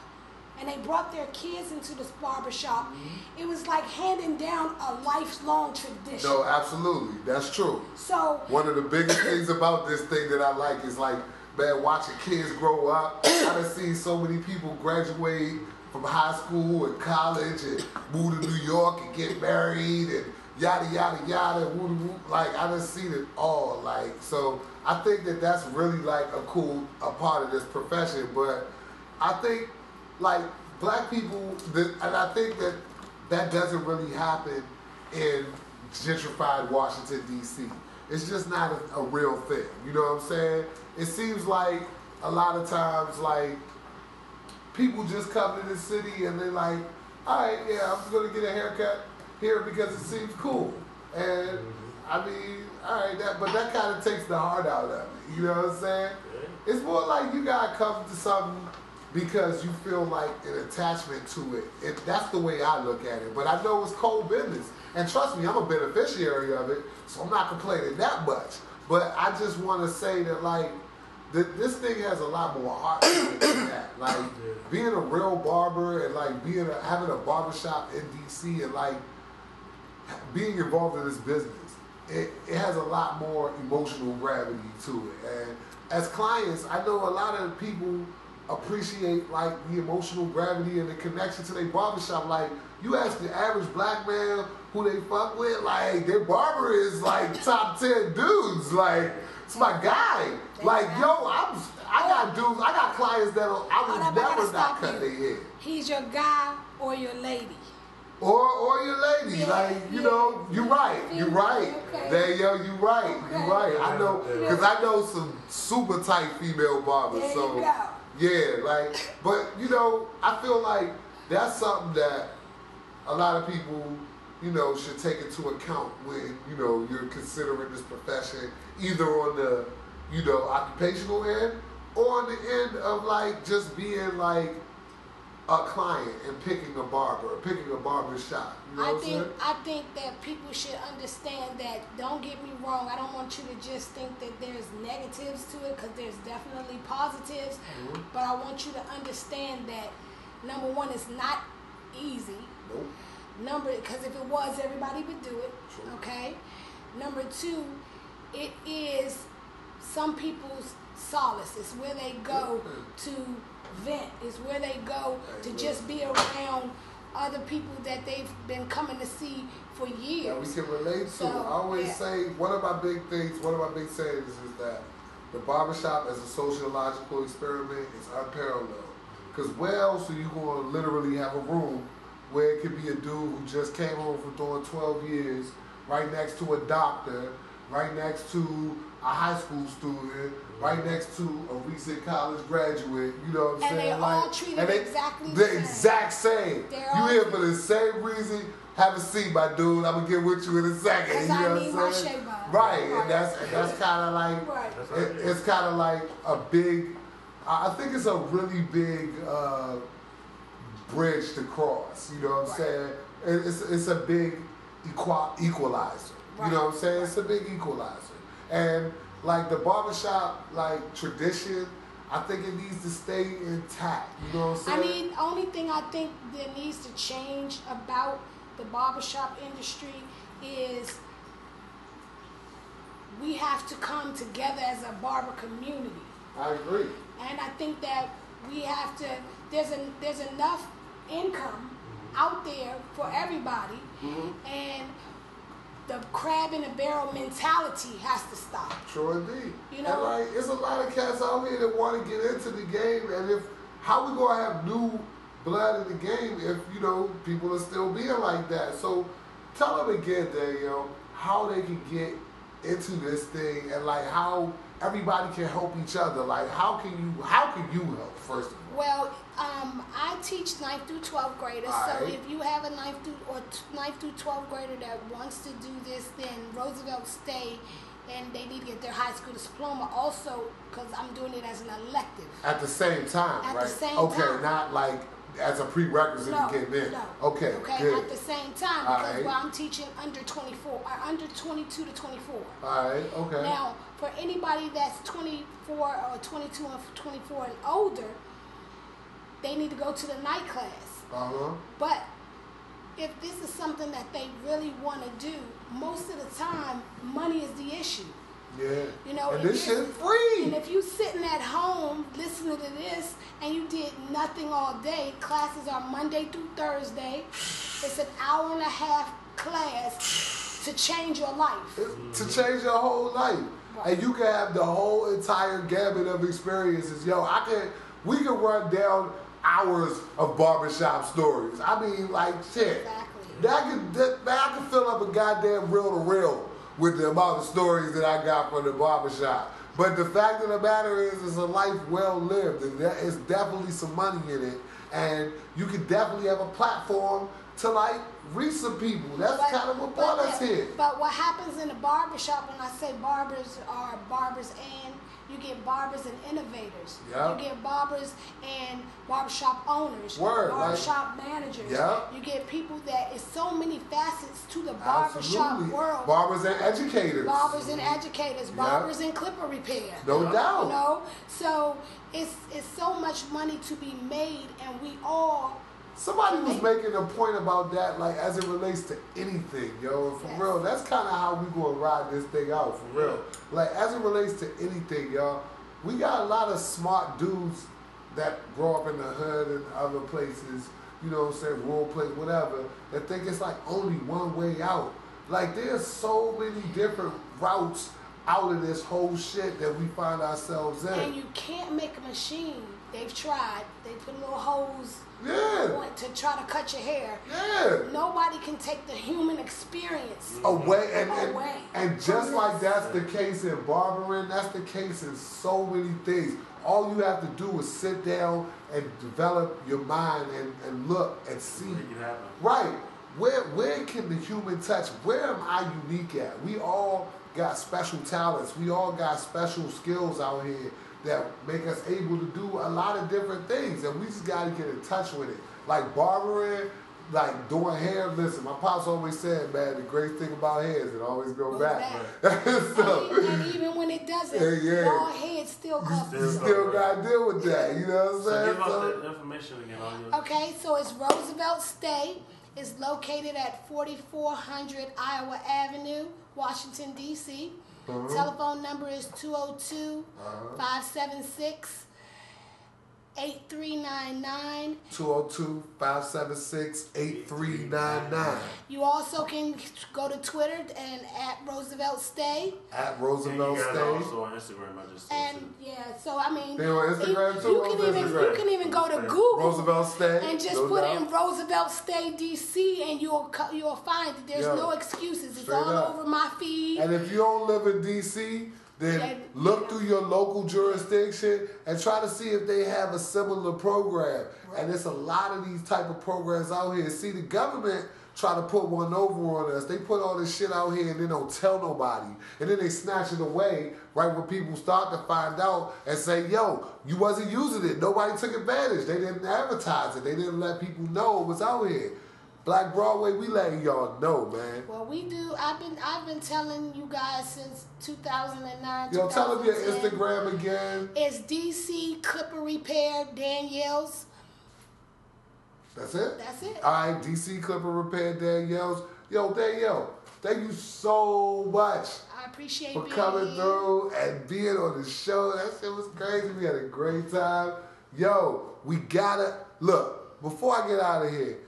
[SPEAKER 4] and they brought their kids into this barber shop,
[SPEAKER 2] Mm-hmm.
[SPEAKER 4] it was like handing down a lifelong tradition.
[SPEAKER 2] No, absolutely, that's true.
[SPEAKER 4] So
[SPEAKER 2] One of the biggest things about this thing that I like is like, man, watching kids grow up. I done seen so many people graduate from high school and college and move to New York and get married and yada yada yada. Woo, woo. Like I done seen it all. Like so, I think that that's really like a cool a part of this profession. But I think like black people, and I think that that doesn't really happen in gentrified Washington D.C. It's just not a, a real thing. You know what I'm saying? It seems like a lot of times, like people just come to the city and they're like, all right, yeah, I'm gonna get a haircut here because it seems cool. And mm-hmm. I mean, all right, that but that kind of takes the heart out of it. You know what I'm saying? It's more like you gotta come to something because you feel like an attachment to it. it. That's the way I look at it. But I know it's cold business. And trust me, I'm a beneficiary of it, so I'm not complaining that much. But I just want to say that, like, th- this thing has a lot more heart to it than that. Like, being a real barber and, like, being a, having a barbershop in D.C. and, like, being involved in this business, it, it has a lot more emotional gravity to it. And as clients, I know a lot of people appreciate like the emotional gravity and the connection to their barbershop. Like you ask the average black man who they fuck with, like their barber is like top ten dudes. Like it's my guy. Like yo, I'm I got dudes, I got clients that I would
[SPEAKER 4] I gotta
[SPEAKER 2] never not
[SPEAKER 4] stop
[SPEAKER 2] cut their hair.
[SPEAKER 4] He's your guy or your lady.
[SPEAKER 2] Or or your lady,
[SPEAKER 4] Yeah,
[SPEAKER 2] like you
[SPEAKER 4] yeah.
[SPEAKER 2] know, you're right, you're right.
[SPEAKER 4] Okay.
[SPEAKER 2] There, yo, you're right,
[SPEAKER 4] you're
[SPEAKER 2] right. I know, cause I know some super tight female barbers.
[SPEAKER 4] There you
[SPEAKER 2] so
[SPEAKER 4] go.
[SPEAKER 2] Yeah, like, but you know, I feel like that's something that a lot of people, you know, should take into account when you know you're considering this profession, either on the, you know, occupational end or on the end of like just being like a client and picking a barber, picking a barber shop. You know
[SPEAKER 4] I think
[SPEAKER 2] saying?
[SPEAKER 4] I think that people should understand that. Don't get me wrong. I don't want you to just think that there's negatives to it because there's definitely positives.
[SPEAKER 2] Mm-hmm.
[SPEAKER 4] But I want you to understand that number one, it's not easy.
[SPEAKER 2] Nope.
[SPEAKER 4] Number because if it was, everybody would do it. Okay. Number two, it is some people's solace. It's where they go to vent. It's where they go to just be around other people that they've been coming to see for
[SPEAKER 2] that we
[SPEAKER 4] years.
[SPEAKER 2] can relate to.
[SPEAKER 4] So,
[SPEAKER 2] I always
[SPEAKER 4] yeah.
[SPEAKER 2] say one of my big things, one of my big sayings is that the barbershop as a sociological experiment is unparalleled. Because where else are you going to literally have a room where it could be a dude who just came home from doing 12 years, right next to a doctor, right next to a high school student, right next to a recent college graduate, you know what I'm
[SPEAKER 4] And
[SPEAKER 2] saying?
[SPEAKER 4] they all
[SPEAKER 2] like,
[SPEAKER 4] treated
[SPEAKER 2] and they-
[SPEAKER 4] exactly the
[SPEAKER 2] the
[SPEAKER 4] same.
[SPEAKER 2] exact same.
[SPEAKER 4] They're
[SPEAKER 2] you
[SPEAKER 4] all
[SPEAKER 2] here for the same reason. Have a seat, my dude. I'm gonna get with you in a second. You
[SPEAKER 4] I
[SPEAKER 2] know
[SPEAKER 4] need
[SPEAKER 2] what
[SPEAKER 4] my
[SPEAKER 2] I'm saying? Right,
[SPEAKER 4] Right.
[SPEAKER 2] and that's and that's kind of like
[SPEAKER 4] Right.
[SPEAKER 5] That's how
[SPEAKER 2] it,
[SPEAKER 5] it is.
[SPEAKER 2] kind of like a big. I I think it's a really big uh, bridge to cross. You know what I'm
[SPEAKER 4] Right.
[SPEAKER 2] saying? It- It's it's a big equal, equalizer. You know what I'm saying? It's a big equalizer. And like the barbershop like tradition, I think it needs to stay intact. You know what I'm saying?
[SPEAKER 4] I mean, only thing I think that needs to change about the barbershop industry is we have to come together as a barber community.
[SPEAKER 2] I agree.
[SPEAKER 4] And I think that we have to there's a there's enough income out there for everybody mm-hmm. and the crab in a barrel mentality has to stop.
[SPEAKER 2] Sure indeed.
[SPEAKER 4] You know?
[SPEAKER 2] like, there's a lot of cats out here that want to get into the game, and if how we gonna have new blood in the game if you know people are still being like that? So tell them again, Daniel, how they can get into this thing, and like how everybody can help each other. Like, how can you how can you help first of all?
[SPEAKER 4] Well, um, I teach 9th through 12th graders, so if you have a 9th through or t- 9th through 12th grader that wants to do this, then Roosevelt STAY, and they need to get their high school diploma also, because I'm doing it as an elective.
[SPEAKER 2] At the same time,
[SPEAKER 4] At the
[SPEAKER 2] right?
[SPEAKER 4] same
[SPEAKER 2] okay,
[SPEAKER 4] time.
[SPEAKER 2] not like as a prerequisite
[SPEAKER 4] No,
[SPEAKER 2] to get in.
[SPEAKER 4] no.
[SPEAKER 2] Okay,
[SPEAKER 4] Okay,
[SPEAKER 2] good.
[SPEAKER 4] at the same time, because
[SPEAKER 2] Alright.
[SPEAKER 4] well, I'm teaching under 24, or under 22 to 24.
[SPEAKER 2] All right, okay.
[SPEAKER 4] Now, for anybody that's 24 or 22 and 24 and older, they need to go to the night class.
[SPEAKER 2] uh huh.
[SPEAKER 4] But if this is something that they really want to do, most of the time, money is the issue.
[SPEAKER 2] Yeah.
[SPEAKER 4] You know,
[SPEAKER 2] and this shit free.
[SPEAKER 4] And if you sitting at home listening to this and you did nothing all day, classes are Monday through Thursday. It's an hour and a half class to change your life.
[SPEAKER 2] to change your whole life. And you can have the whole entire gamut of experiences. Yo, I can we can run down hours of barbershop stories. I mean like shit.
[SPEAKER 4] Exactly.
[SPEAKER 2] That could that, I can fill up a goddamn reel to reel with the amount of stories that I got from the barbershop. But the fact of the matter is it's a life well lived and there is definitely some money in it. And you can definitely have a platform to like reach some people. That's
[SPEAKER 4] But-
[SPEAKER 2] kind of what brought us here.
[SPEAKER 4] But what happens in the barbershop when I say barbers are barbers and you get barbers and innovators.
[SPEAKER 2] Yep.
[SPEAKER 4] You get barbers and barbershop owners.
[SPEAKER 2] Word, like-
[SPEAKER 4] barbershop managers.
[SPEAKER 2] Yep.
[SPEAKER 4] You get people that is so many facets to the barbershop
[SPEAKER 2] Absolutely.
[SPEAKER 4] world.
[SPEAKER 2] Barbers and educators.
[SPEAKER 4] barbers and educators, barbers and clipper repair.
[SPEAKER 2] No doubt.
[SPEAKER 4] You know, so it's it's so much money to be made, and we all
[SPEAKER 2] Somebody was making a point about that, like as it relates to anything, yo. And for
[SPEAKER 4] Yes.
[SPEAKER 2] real, that's kind of how we gonna ride this thing out, for real. Like as it relates to anything, y'all, we got a lot of smart dudes that grow up in the hood and other places you know what I'm saying, role play, whatever, that think it's like only one way out. Like there's so many different routes out of this whole shit that we find ourselves in.
[SPEAKER 4] And you can't make a machine. They've tried. They put little holes
[SPEAKER 2] yeah,
[SPEAKER 4] to try to cut your hair.
[SPEAKER 2] yeah.
[SPEAKER 4] Nobody can take the human experience.
[SPEAKER 2] away and, and,
[SPEAKER 4] Away.
[SPEAKER 2] and just
[SPEAKER 4] From
[SPEAKER 2] like that's the case in barbering that's the case in so many things all you have to do is sit down and develop your mind and, and look and see
[SPEAKER 5] Make it happen.
[SPEAKER 2] right where where can the human touch where am i unique at we all got special talents we all got special skills out here that make us able to do a lot of different things and we just got to get in touch with it like barbering like doing hair listen my pops always said man the great thing about hair is it always go
[SPEAKER 4] Goes
[SPEAKER 2] back,
[SPEAKER 4] back.
[SPEAKER 2] so
[SPEAKER 4] and, and even when it doesn't,
[SPEAKER 2] Yeah, yeah.
[SPEAKER 4] your head still costs.
[SPEAKER 2] you still got to deal with that you know what i'm
[SPEAKER 5] So
[SPEAKER 2] saying
[SPEAKER 5] give us
[SPEAKER 2] So-
[SPEAKER 5] that information again your.
[SPEAKER 4] Okay, so it's Roosevelt STAY. It's located at 4400 Iowa Avenue, Washington, D.C.
[SPEAKER 2] Uh-huh.
[SPEAKER 4] Telephone number is 202 576 8399.
[SPEAKER 2] 202-576-8399
[SPEAKER 4] You also can go to Twitter and at Roosevelt STAY.
[SPEAKER 2] at Roosevelt
[SPEAKER 5] guys are
[SPEAKER 2] State.
[SPEAKER 5] also on Instagram. I just
[SPEAKER 4] And
[SPEAKER 5] too.
[SPEAKER 4] yeah, so I mean,
[SPEAKER 2] They on Instagram
[SPEAKER 4] you,
[SPEAKER 2] too?
[SPEAKER 4] you can even you can even go to Google
[SPEAKER 2] Roosevelt STAY.
[SPEAKER 4] and just
[SPEAKER 2] no
[SPEAKER 4] put
[SPEAKER 2] doubt.
[SPEAKER 4] in Roosevelt STAY DC, and you'll you'll find that there's
[SPEAKER 2] Yo,
[SPEAKER 4] no excuses. It's all
[SPEAKER 2] up.
[SPEAKER 4] over my feed.
[SPEAKER 2] And if you don't live in DC, then look through your local jurisdiction and try to see if they have a similar program. And there's a lot of these type of programs out here. See, the government try to put one over on us. They put all this shit out here and they don't tell nobody. And then they snatch it away right when people start to find out and say, yo, you wasn't using it. Nobody took advantage. They didn't advertise it. They didn't let people know it was out here. Black Broadway, we letting y'all know, man.
[SPEAKER 4] Well, we do. I've been I've been telling you guys since 2009.
[SPEAKER 2] Yo, tell them your Instagram again.
[SPEAKER 4] It's DC Clipper Repair Danielle's.
[SPEAKER 2] That's it.
[SPEAKER 4] That's it.
[SPEAKER 2] All right, DC Clipper Repair Danielle's. Yo, Danielle, thank you so much
[SPEAKER 4] I appreciate
[SPEAKER 2] you
[SPEAKER 4] for
[SPEAKER 2] coming through and being on the show. That shit was crazy. We had a great time. Yo, we gotta look before I get out of here.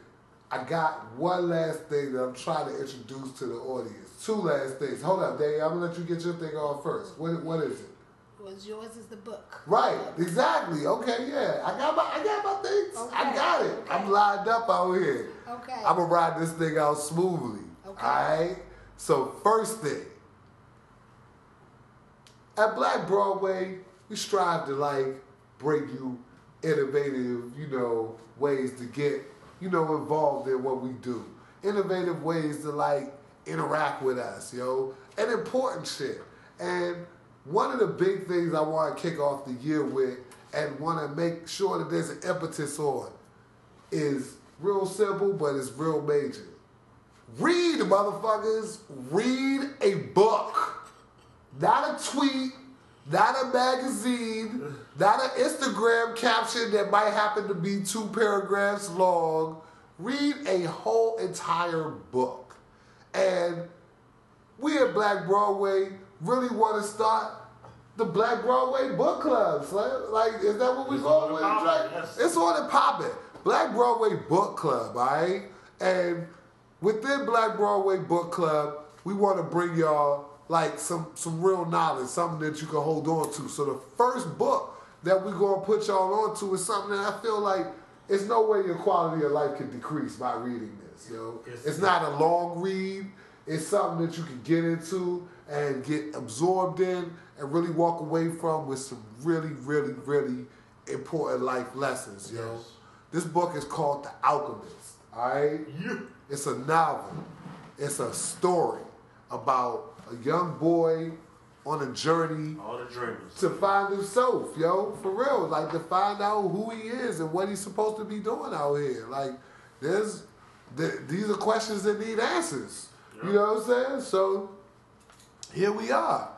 [SPEAKER 2] I got one last thing that I'm trying to introduce to the audience. Two last things. Hold up, Danielle. I'm gonna let you get your thing on first. What, what is it?
[SPEAKER 4] Was yours is the book.
[SPEAKER 2] Right, exactly. Okay, yeah. I got my I got my things.
[SPEAKER 4] Okay.
[SPEAKER 2] I got it.
[SPEAKER 4] okay.
[SPEAKER 2] I'm lined up out here.
[SPEAKER 4] Okay.
[SPEAKER 2] I'm gonna ride this thing out smoothly.
[SPEAKER 4] Okay.
[SPEAKER 2] Alright? So first thing. At Black Broadway, we strive to like bring you innovative, you know, ways to get, you know, involved in what we do. Innovative ways to like interact with us, yo. And important shit. And one of the big things I want to kick off the year with and want to make sure that there's an impetus on is real simple, but it's real major. Read, motherfuckers. Read a book. Not a tweet, not a magazine, not an Instagram caption that might happen to be two paragraphs long. Read a whole entire book. And we at Black Broadway really want to start the Black Broadway book clubs. Like, like is that what we're
[SPEAKER 5] It's
[SPEAKER 2] going with?
[SPEAKER 5] poppin', yes.
[SPEAKER 2] It's on and popping. Black Broadway Book Club, all right? And within Black Broadway Book Club, we want to bring y'all like some some real knowledge, something that you can hold on to. So the first book that we're gonna put y'all onto is something that I feel like it's no way your quality of life can decrease by reading this, yo.
[SPEAKER 5] Yes.
[SPEAKER 2] It's not a long read. It's something that you can get into and get absorbed in and really walk away from with some really, really, really important life lessons, yo.
[SPEAKER 5] Yes.
[SPEAKER 2] This book is called The Alchemist, all right? It's a novel. It's a story about a young boy on a journey
[SPEAKER 5] All the dreamers.
[SPEAKER 2] to find himself, yo, for real. Like to find out who he is and what he's supposed to be doing out here. Like, there's, th- these are questions that need answers. You know what I'm saying? So, here we are.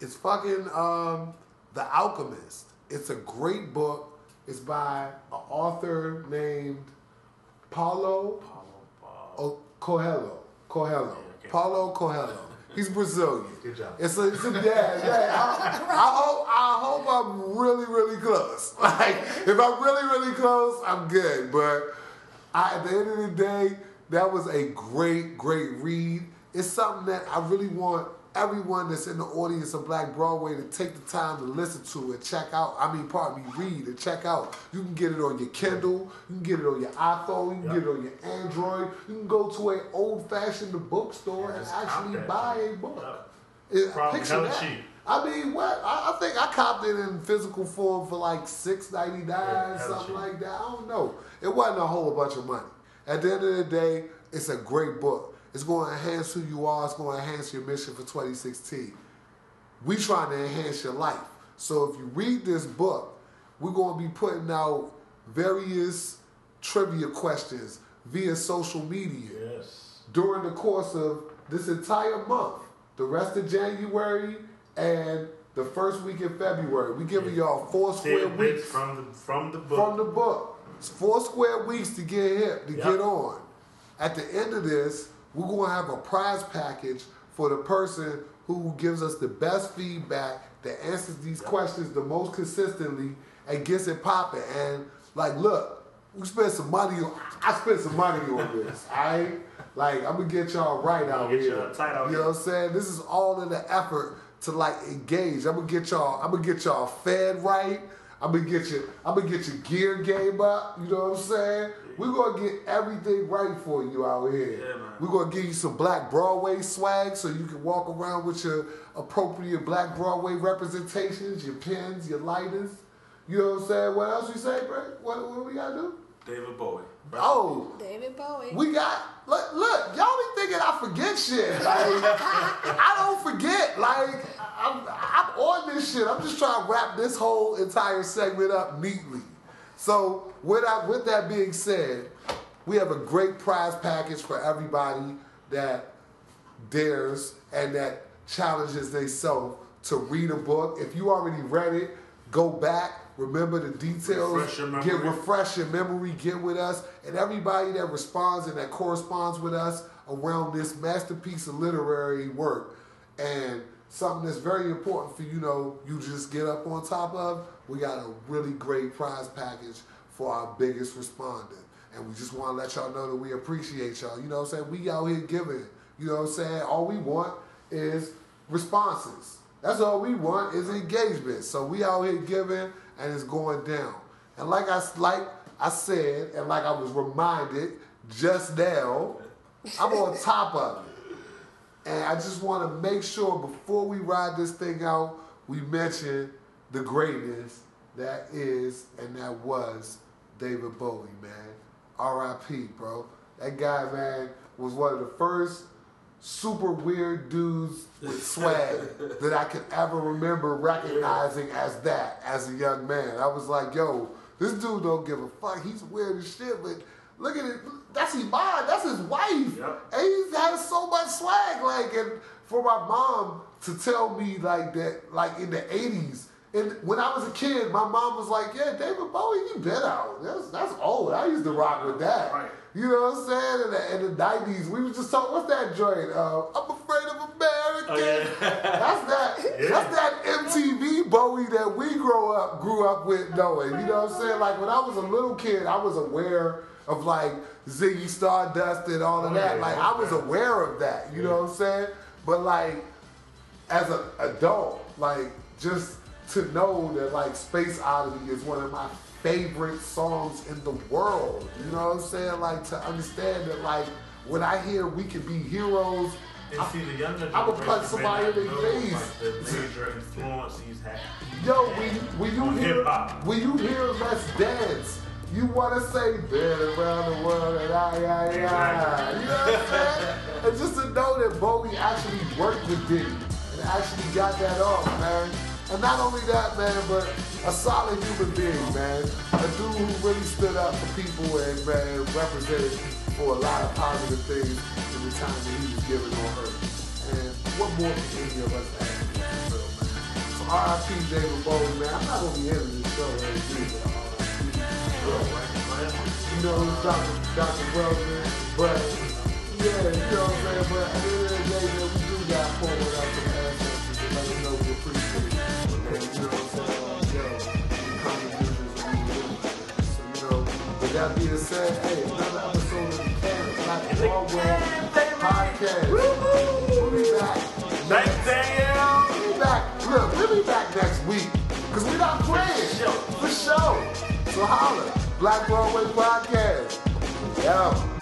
[SPEAKER 2] It's fucking um, The Alchemist. It's a great book. It's by an author named Paulo O- Coelho. Coelho.
[SPEAKER 5] okay.
[SPEAKER 2] Paulo Coelho. He's Brazilian.
[SPEAKER 5] Good job.
[SPEAKER 2] It's a, it's a yeah, yeah. I, I hope I hope I'm really, really close. Like if I'm really, really close, I'm good. But I, at the end of the day, that was a great, great read. It's something that I really want everyone that's in the audience of Black Broadway to take the time to listen to it, check out. I mean, pardon me, read and check out. You can get it on your Kindle, you can get it on your iPhone, you can
[SPEAKER 5] Yep.
[SPEAKER 2] get it on your Android. You can go to an old-fashioned bookstore
[SPEAKER 5] Yeah,
[SPEAKER 2] and actually buy a book.
[SPEAKER 5] Yep.
[SPEAKER 2] It-
[SPEAKER 5] Probably
[SPEAKER 2] picture that.
[SPEAKER 5] cheap.
[SPEAKER 2] I mean, what? I, I think I copped it in physical form for like six ninety nine,
[SPEAKER 5] Yeah,
[SPEAKER 2] something
[SPEAKER 5] cheap.
[SPEAKER 2] like that. I don't know. It wasn't a whole bunch of money. At the end of the day, it's a great book. It's going to enhance who you are. It's going to enhance your mission for 2016. We trying to enhance your life. So if you read this book, we're going to be putting out various trivia questions via social media
[SPEAKER 5] Yes.
[SPEAKER 2] during the course of this entire month, the rest of January and the first week in February. We giving y'all four square weeks
[SPEAKER 5] from the from the book.
[SPEAKER 2] from the book. It's four square weeks to get hip, to
[SPEAKER 5] Yep.
[SPEAKER 2] get on. At the end of this, we're going to have a prize package for the person who gives us the best feedback, that answers these questions the most consistently, and gets it popping. And like, look, we spent some money on. I spent some money on this. I like. I'm gonna get y'all right out
[SPEAKER 5] get
[SPEAKER 2] here.
[SPEAKER 5] tight out
[SPEAKER 2] you know what I'm saying? This is all in the effort to like engage. I'm gonna get y'all. I'm gonna get y'all fed right. I'm gonna get you. I'm gonna get your gear game up. You know what I'm saying? We're gonna get everything right for you out here.
[SPEAKER 5] Yeah.
[SPEAKER 2] We're gonna give you some Black Broadway swag so you can walk around with your appropriate Black Broadway representations, your pens, your lighters. You know what I'm saying? What else we say, bro? What, what we gotta do?
[SPEAKER 5] David Bowie.
[SPEAKER 2] Oh,
[SPEAKER 4] David Bowie.
[SPEAKER 2] we got look, look, y'all be thinking I forget shit. Like I don't forget. Like I'm, I'm on this shit. I'm just trying to wrap this whole entire segment up neatly. So with that, with that being said, we have a great prize package for everybody that dares and that challenges themselves to read a book. If you already read it, go back, remember the details,
[SPEAKER 5] Refresh your
[SPEAKER 2] get refresh your memory, get with us, and everybody that responds and that corresponds with us around this masterpiece of literary work. And something that's very important for you know you just get up on top of. We got a really great prize package for our biggest respondent. And we just want to let y'all know that we appreciate y'all. You know what I'm saying? We out here giving. You know what I'm saying? All we want is responses. That's all we want is engagement. So we out here giving and it's going down. And like I like I said, and like I was reminded just now, I'm on top of it. And I just want to make sure before we ride this thing out, we mention the greatness that is and that was David Bowie, man. R.I.P., bro. That guy, man, was one of the first super weird dudes with swag that I could ever remember recognizing as that as a young man. I was like, yo, this dude don't give a fuck. He's weird as shit, but look at it. That's his mom, That's his wife.
[SPEAKER 5] Yep.
[SPEAKER 2] And he has so much swag. Like, and for my mom to tell me like that, like in the 80s, and when I was a kid, my mom was like, "Yeah, David Bowie, you been out. That's that's old. I used to rock with that.
[SPEAKER 5] Right.
[SPEAKER 2] You know what I'm saying? In the, in the 90s, we was just talking. What's that joint? Uh, I'm afraid of America.
[SPEAKER 5] Oh, yeah.
[SPEAKER 2] That's that.
[SPEAKER 5] Yeah.
[SPEAKER 2] That's that MTV Bowie that we grow up grew up with knowing. You know what I'm saying? Like when I was a little kid, I was aware of like Ziggy Stardust and all of
[SPEAKER 5] Oh,
[SPEAKER 2] that.
[SPEAKER 5] yeah,
[SPEAKER 2] like
[SPEAKER 5] yeah.
[SPEAKER 2] I was aware of that. You know what I'm saying? But like as an adult, like just to know that like Space Oddity is one of my favorite songs in the world. You know what I'm saying? Like to understand that like when I hear we can be heroes,
[SPEAKER 5] And see, the younger
[SPEAKER 2] I would punch somebody in the face.
[SPEAKER 5] Like, the major influence he's had.
[SPEAKER 2] yo, when you, when you hear when you hear Let's Dance, you want to say been around the world and I, I, I. You know what I'm saying? and just to know that Bowie actually worked with Diddy and actually got that off, man. And not only that, man, but a solid human being, man. A dude who really stood up for people and, man, represented for a lot of positive things in the time that he was given on earth. And what more can any of us ask man? So R.I.P. David Bowie, man. I'm not gonna be ending this show every a R.I.P. You know, Dr. Dr. Wellman, but yeah, you know what I'm saying. But at the end of the day, man, we do got forward out the ancestors to let them know we appreciate it. And you know what I'm saying? Yo, we come to do this, we do it. So you know, with that being said, hey, another Broadway podcast. We'll be back.
[SPEAKER 5] Thanks, Danielle.
[SPEAKER 2] We'll be back. Look, we'll be back next week. Because we're not playing.
[SPEAKER 5] Sure.
[SPEAKER 2] For sure. So holla. Black Broadway podcast. Yo.